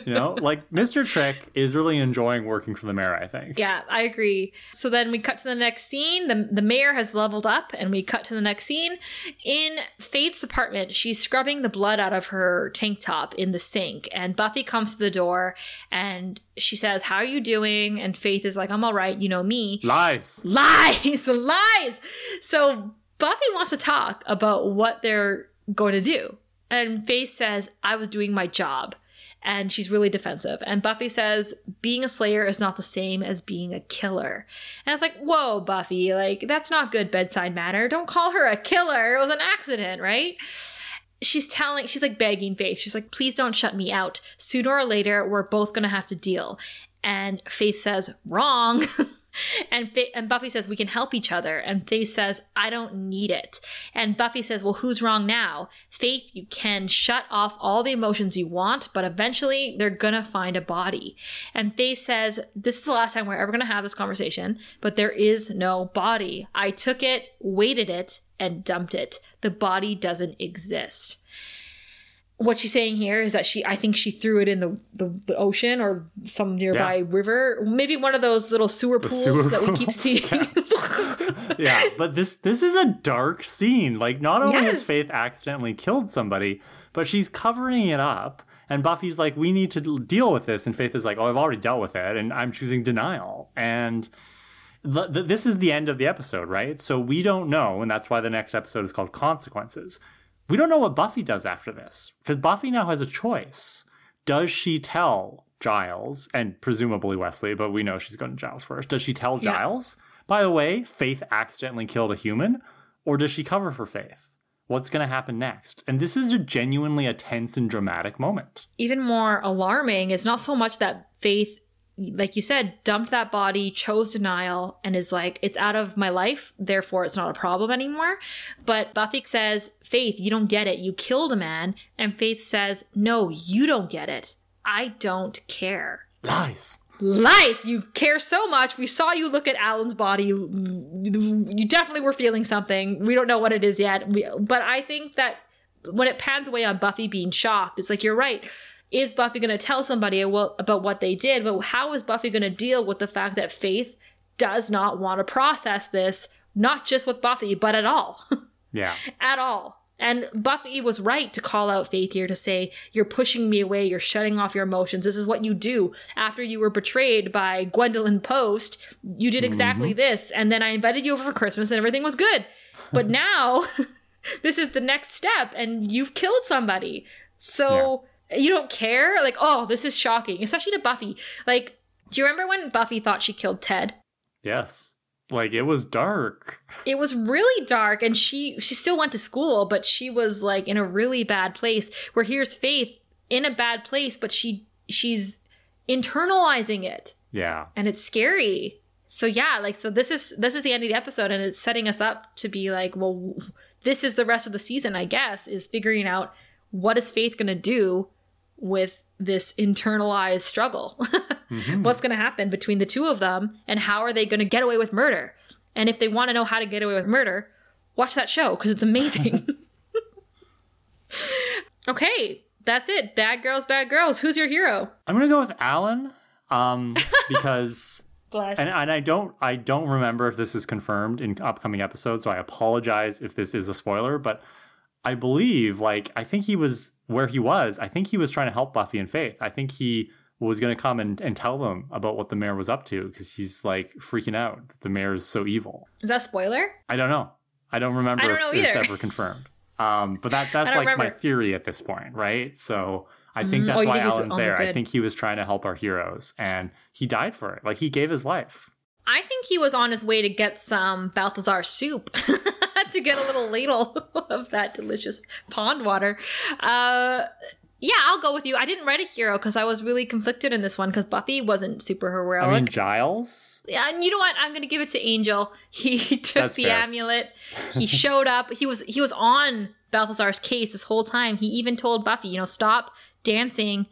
You know, like Mr. Trick is really enjoying working for the mayor. I think. Yeah, I agree. So then we cut to the next scene. The, the mayor has leveled up, and we cut to the next scene. In Faith's apartment, she's scrubbing the blood out of her tank top in the sink, and Buffy comes to the door and she says, How are you doing? And Faith is like, I'm all right, you know me. Lies. Lies, lies. So Buffy wants to talk about what they're going to do. And Faith says, I was doing my job. And she's really defensive. And Buffy says, being a slayer is not the same as being a killer. And it's like, whoa, Buffy, like, that's not good bedside manner. Don't call her a killer. It was an accident, right? She's telling, she's like begging Faith. She's like, please don't shut me out. Sooner or later, we're both gonna have to deal. And Faith says, wrong. And, and Buffy says, We can help each other. And Faith says, I don't need it. And Buffy says, Well, who's wrong now? Faith, you can shut off all the emotions you want, but eventually they're to find a body. And Faith says, This is the last time we're ever to have this conversation, but there is no body. I took it, weighted it, and dumped it. The body doesn't exist what she's saying here is that she i think she threw it in the, the, the ocean or some nearby Yeah. river maybe one of those little sewer pools sewer that we keep seeing yeah, but this this is a dark scene. Like, not only has Faith accidentally killed somebody, but she's covering it up. And Buffy's like, "We need to deal with this," and Faith is like, "Oh, I've already dealt with it, and I'm choosing denial." And th- th- this is the end of the episode, right? So we don't know, and that's why the next episode is called Consequences. We don't know what Buffy does after this because Buffy now has a choice. Does she tell Giles and presumably Wesley, but we know she's going to Giles first? Does she tell Yeah. Giles? By the way, Faith accidentally killed a human, or does she cover for Faith? What's going to happen next? And this is a genuinely a tense and dramatic moment. even more alarming is not so much that faith like you said dumped that body chose denial and is like it's out of my life therefore it's not a problem anymore. But buffy says faith you don't get it. You killed a man. And faith says no you don't get it. I don't care. Lies. lies! You care so much. We saw you look at alan's body. You, definitely were feeling something. We don't know what it is yet. We, but i think that when it pans away on buffy being shocked it's like you're right is buffy going to tell somebody about what they did but how is buffy going to deal with the fact that faith does not want to process this not just with buffy but at all Yeah. at all. And Buffy was right to call out Faith here to say, You're pushing me away, you're shutting off your emotions. This is what you do. After you were betrayed by Gwendolyn Post, you did exactly mm-hmm. this. And then I invited you over for Christmas and everything was good. But now, this is the next step, and you've killed somebody. So you don't care? Like, oh, this is shocking, especially to Buffy. Like, do you remember when Buffy thought she killed Ted? Yes. Like it was dark. it was really dark and she she still went to school but she was like in a really bad place where here's faith in a bad place but she she's internalizing it Yeah. and it's scary so yeah like so this is this is the end of the episode and it's setting us up to be like well this is the rest of the season i guess is figuring out what is faith going to do with this internalized struggle. What's going to happen between the two of them and how are they going to get away with murder? And if they want to know how to get away with murder watch that show because it's amazing. Okay that's it. Bad girls bad girls. Who's your hero? I'm gonna go with Alan. Um, because bless. and, and I don't I don't remember if this is confirmed in upcoming episodes, so I apologize if this is a spoiler, but I believe like I think he was where he was, I think he was trying to help Buffy and Faith. I think he was gonna come and, and tell them about what the mayor was up to because he's like freaking out that the mayor is so evil. is that a spoiler I don't know. I don't remember I don't if know it's ever confirmed. Um, but that that's like my theory at this point, right? So I think that's oh, why Alan's there. I think he was trying to help our heroes, and he died for it. Like he gave his life. I think he was on his way to get some Balthazar soup to get a little ladle of that delicious pond water. Uh, yeah, I'll go with you. I didn't write a hero because I was really conflicted in this one because Buffy wasn't super heroic. I mean, Giles. Yeah, and you know what? I'm going to give it to Angel. He took That's the fair. amulet. He showed up. He was he was on Balthazar's case this whole time. He even told Buffy, you know, stop dancing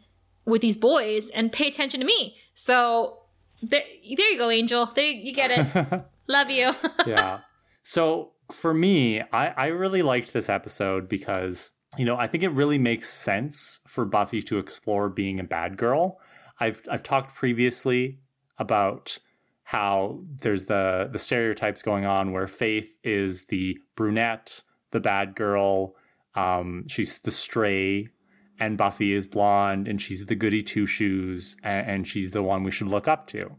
with these boys and pay attention to me. So there, there you go, Angel. There you get it. Love you. yeah. So for me, I, I really liked this episode because, you know, I think it really makes sense for Buffy to explore being a bad girl. I've I've talked previously about how there's the the stereotypes going on where Faith is the brunette, the bad girl, um, she's the stray, and Buffy is blonde and she's the goody two shoes and, and she's the one we should look up to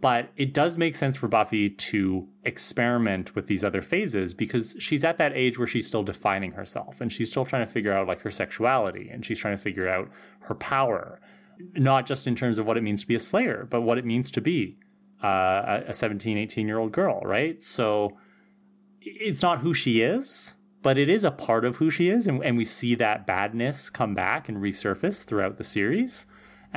but it does make sense for Buffy to experiment with these other phases because she's at that age where she's still defining herself and she's still trying to figure out like her sexuality and she's trying to figure out her power, not just in terms of what it means to be a slayer, but what it means to be uh, a 17, 18 year old girl, right? So it's not who she is, but it is a part of who she is. And, and we see that badness come back and resurface throughout the series.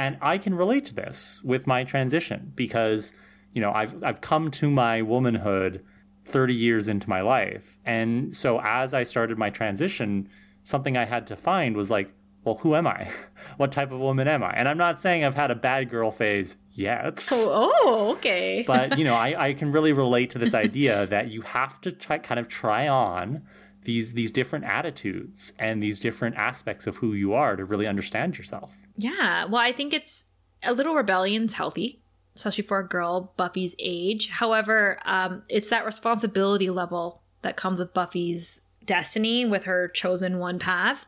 And I can relate to this with my transition because, you know, I've, I've come to my womanhood 30 years into my life. And so as I started my transition, something I had to find was like, well, who am I? what type of woman am I? And I'm not saying I've had a bad girl phase yet. oh, oh okay. but you know, I, I can really relate to this idea that you have to try kind of try on these these different attitudes and these different aspects of who you are to really understand yourself. Yeah, well, I think it's a little rebellion's healthy, especially for a girl Buffy's age. However, um, it's that responsibility level that comes with Buffy's destiny, with her chosen one path,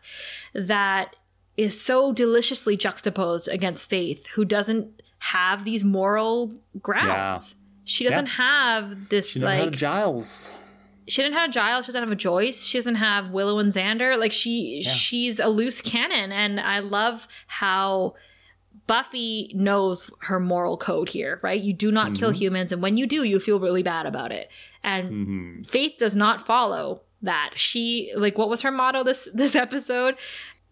that is so deliciously juxtaposed against Faith, who doesn't have these moral grounds. She doesn't have this like Giles. She didn't have Giles, she doesn't have a Joyce, she doesn't have Willow and Xander. Like she she's a loose cannon and I love how Buffy knows her moral code here, right? You do not kill mm-hmm. humans and when you do, you feel really bad about it. And mm-hmm. Faith does not follow that. She like what was her motto this this episode?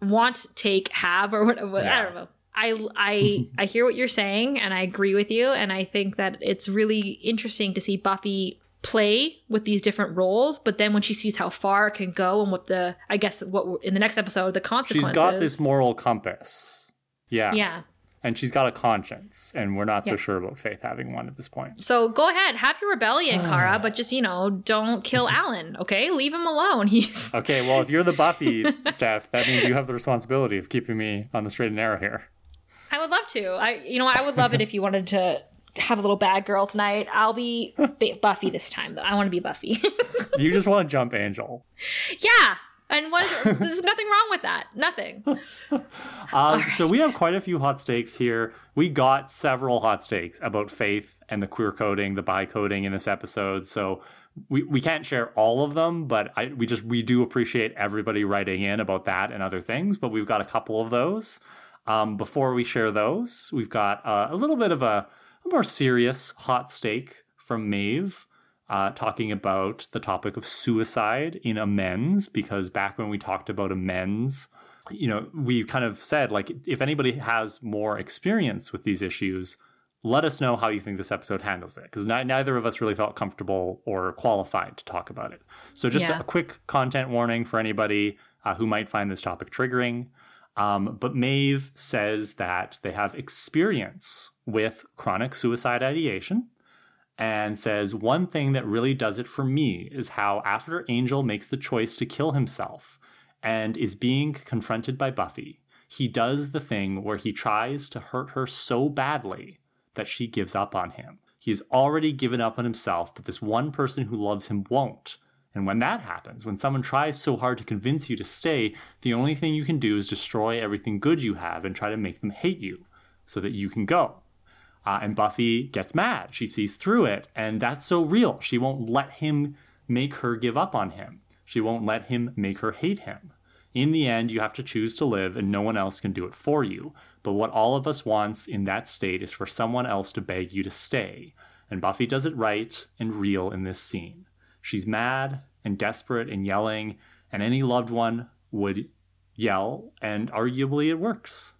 Want, take, have or what, what I don't know. I I I hear what you're saying and I agree with you and I think that it's really interesting to see Buffy play with these different roles but then when she sees how far it can go and what the I guess what in the next episode the consequences. She's got this moral compass. Yeah. yeah And she's got a conscience. And we're not so sure about Faith having one at this point. so go ahead have your rebellion Kara but just you know don't kill Alan okay leave him alone he's Okay, well, if you're the Buffy staff, that means you have the responsibility of keeping me on the straight and narrow here. I would love to I you know I would love it if you wanted to have a little bad girl tonight I'll be Buffy this time though I want to be Buffy You just want to jump Angel. Yeah. And what is, there's nothing wrong with that. Nothing. Um, so we have quite a few hot takes here. We got several hot takes about faith and the queer coding, the bi coding in this episode. So we, we can't share all of them, but I, we just we do appreciate everybody writing in about that and other things. But we've got a couple of those. Um, before we share those, we've got uh, a little bit of a, a more serious hot stake from Maeve. Uh, talking about the topic of suicide in amends, because back when we talked about amends, you know, we kind of said, like, if anybody has more experience with these issues, let us know how you think this episode handles it. Because neither of us really felt comfortable or qualified to talk about it. So, just Yeah. a, quick content warning for anybody uh, who might find this topic triggering. Um, but Maeve says that they have experience with chronic suicide ideation and says one thing that really does it for me is how after Angel makes the choice to kill himself and is being confronted by Buffy, he does the thing where he tries to hurt her so badly that she gives up on him. He's already given up on himself, but this one person who loves him won't. And when that happens, when someone tries so hard to convince you to stay, the only thing you can do is destroy everything good you have and try to make them hate you so that you can go. Uh, and Buffy gets mad. She sees through it, and that's so real. She won't let him make her give up on him. She won't let him make her hate him. In the end, you have to choose to live, and no one else can do it for you. But what all of us wants in that state is for someone else to beg you to stay. And Buffy does it right and real in this scene. She's mad and desperate and yelling, and any loved one would yell, and arguably it works.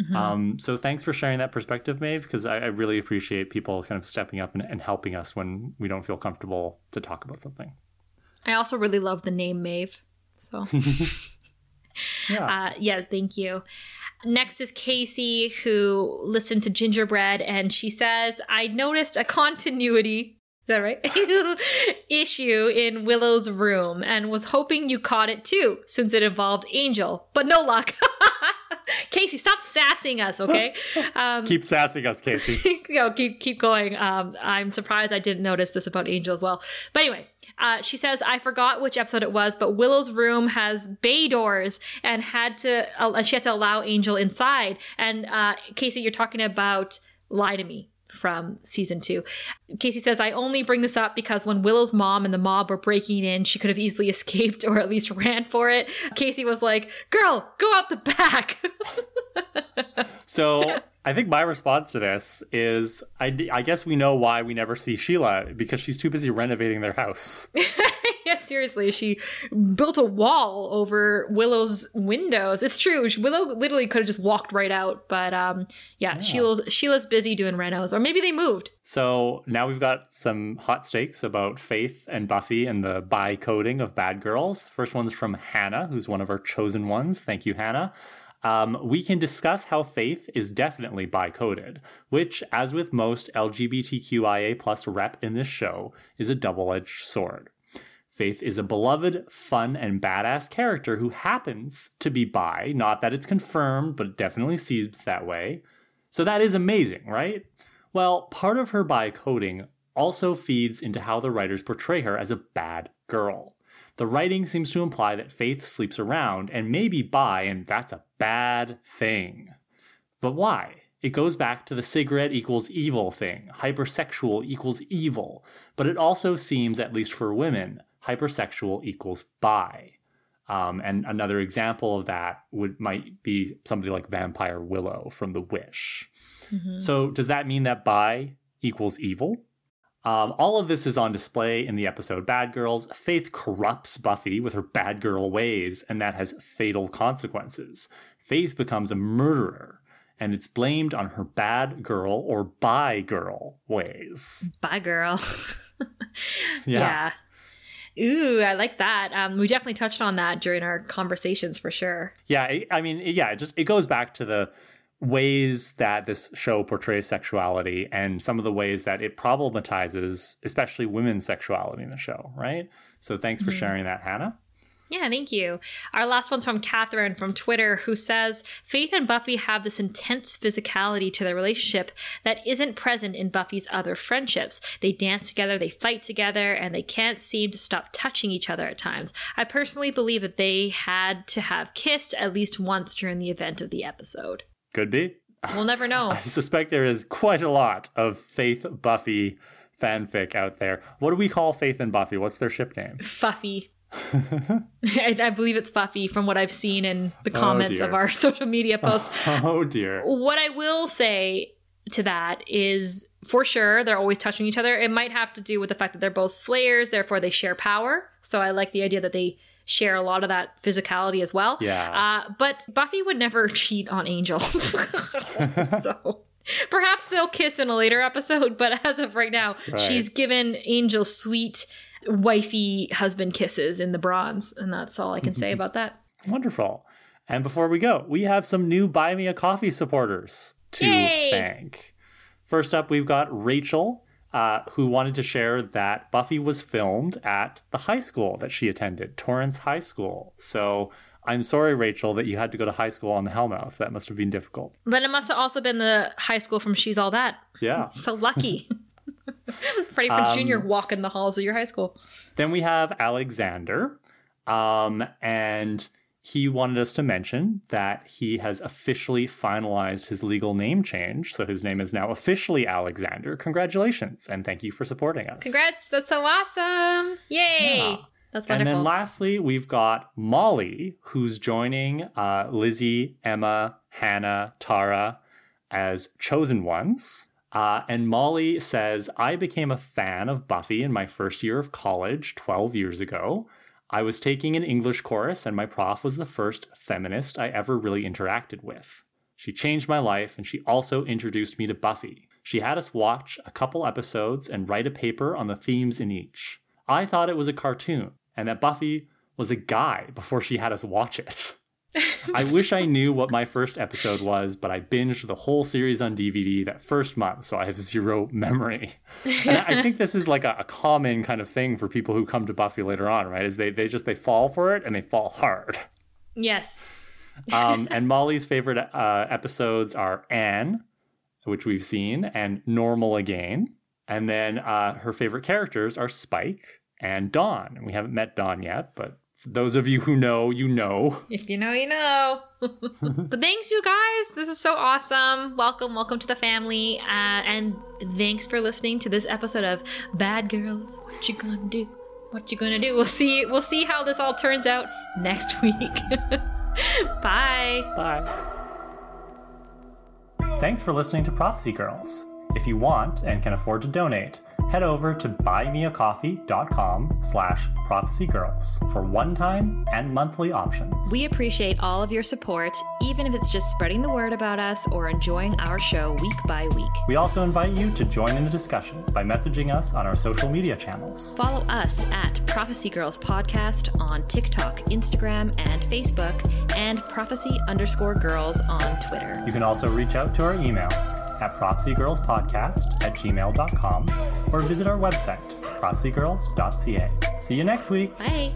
Mm-hmm. Um, so thanks for sharing that perspective, Maeve, because I, I, really appreciate people kind of stepping up and, and, helping us when we don't feel comfortable to talk about something. I also really love the name Maeve. So, yeah. Uh, yeah, thank you. Next is Casey, who listened to Gingerbread, and she says, I noticed a continuity is that right? issue in Willow's room and was hoping you caught it too, since it involved Angel, but no luck. Casey, stop sassing us, okay? Um, keep sassing us, Casey. no, keep keep going. Um, I'm surprised I didn't notice this about Angel as well. But anyway, uh, she says I forgot which episode it was, but Willow's room has bay doors and had to uh, she had to allow Angel inside. And uh, Casey, you're talking about lie to me from season two. Casey says, I only bring this up because when Willow's mom and the mob were breaking in, she could have easily escaped or at least ran for it. Casey was like, Girl, go out the back. so I think my response to this is I, I guess we know why we never see Sheila because she's too busy renovating their house. seriously, she built a wall over Willow's windows. It's true. Willow literally could have just walked right out, but um, yeah, yeah, Sheila's Sheila's busy doing renos, or maybe they moved. So now we've got some hot stakes about Faith and Buffy and the bi coding of bad girls. First one's from Hannah, who's one of our chosen ones. Thank you, Hannah. Um, we can discuss how faith is definitely bi-coded, which, as with most LGBTQIA plus rep in this show, is a double-edged sword. Faith is a beloved, fun, and badass character who happens to be bi. Not that it's confirmed, but it definitely seems that way. So that is amazing, right? Well, part of her bi coding also feeds into how the writers portray her as a bad girl. The writing seems to imply that Faith sleeps around and may be bi, and that's a bad thing. But why? It goes back to the cigarette equals evil thing. Hypersexual equals evil. But it also seems, at least for women, hypersexual equals bi. Um, and another example of that would might be somebody like Vampire Willow from The Wish. Mm-hmm. So does that mean that bi equals evil? Um, all of this is on display in the episode Bad Girls. Faith corrupts Buffy with her bad girl ways, and that has fatal consequences. Faith becomes a murderer, and it's blamed on her bad girl or bi girl ways. Bi girl. yeah. yeah. Ooh, I like that. Um, we definitely touched on that during our conversations for sure. Yeah, I mean, yeah, it just it goes back to the ways that this show portrays sexuality and some of the ways that it problematizes, especially women's sexuality in the show, right? So thanks for mm-hmm. sharing that, Hannah. Yeah, thank you. Our last one's from Catherine from Twitter, who says Faith and Buffy have this intense physicality to their relationship that isn't present in Buffy's other friendships. They dance together, they fight together, and they can't seem to stop touching each other at times. I personally believe that they had to have kissed at least once during the event of the episode. Could be. We'll never know. I suspect there is quite a lot of Faith Buffy fanfic out there. What do we call Faith and Buffy? What's their ship name? Fuffy. I, I, believe it's Fuffy from what I've seen in the oh, comments oh of our social media posts. Oh dear. What I will say to that is for sure they're always touching each other. It might have to do with the fact that they're both slayers, therefore they share power. So I like the idea that they share a lot of that physicality as well. Yeah. Uh, but Buffy would never cheat on Angel. so perhaps they'll kiss in a later episode, but as of right now, right. she's given Angel sweet wifey husband kisses in the Bronze, and that's all I can say about that. Wonderful. And before we go, we have some new Buy Me a Coffee supporters to Yay! thank. First up, we've got Rachel, uh, who wanted to share that Buffy was filmed at the high school that she attended, Torrance High School. So I'm sorry, Rachel, that you had to go to high school on the Hellmouth. That must have been difficult. Then it must have also been the high school from She's All That. Yeah. so lucky. Freddie Prinze um, Jr. walking the halls of your high school. Then we have Alexander. Um, and he wanted us to mention that he has officially finalized his legal name change. So his name is now officially Alexander. Congratulations and thank you for supporting us. Congrats. That's so awesome. Yay. Yeah. That's wonderful. And then lastly, we've got Molly, who's joining uh, Lizzie, Emma, Hannah, Tara as chosen ones. Uh, and Molly says, I became a fan of Buffy in my first year of college 12 years ago. I was taking an English course, and my prof was the first feminist I ever really interacted with. She changed my life, and she also introduced me to Buffy. She had us watch a couple episodes and write a paper on the themes in each. I thought it was a cartoon, and that Buffy was a guy before she had us watch it. I wish I knew what my first episode was, but I binged the whole series on DVD that first month, so I have zero memory. And I think this is like a, a common kind of thing for people who come to Buffy later on, right? Is they, they just they fall for it and they fall hard. yes. Um, and Molly's favorite uh, episodes are Anne, which we've seen, and Normal Again. And then uh, her favorite characters are Spike and Dawn. And we haven't met Dawn yet, but for those of you who know, you know. If you know, you know. but thanks, you guys. This is so awesome. Welcome, welcome to the family. Uh, and thanks for listening to this episode of Bad Girls. What you gonna do? What you gonna do? We'll see. We'll see how this all turns out next week. Bye. Bye. Thanks for listening to Prophecy Girls. If you want and can afford to donate, head over to buymeacoffee.com slash prophecygirls for one-time and monthly options. We appreciate all of your support, even if it's just spreading the word about us or enjoying our show week by week. We also invite you to join in the discussion by messaging us on our social media channels. Follow us at Prophecy Girls Podcast on TikTok, Instagram, and Facebook, and Prophecy underscore girls on Twitter. You can also reach out to our email at prophecygirlspodcast at gmail.com or visit our website, prophecygirls.ca. See you next week. Bye.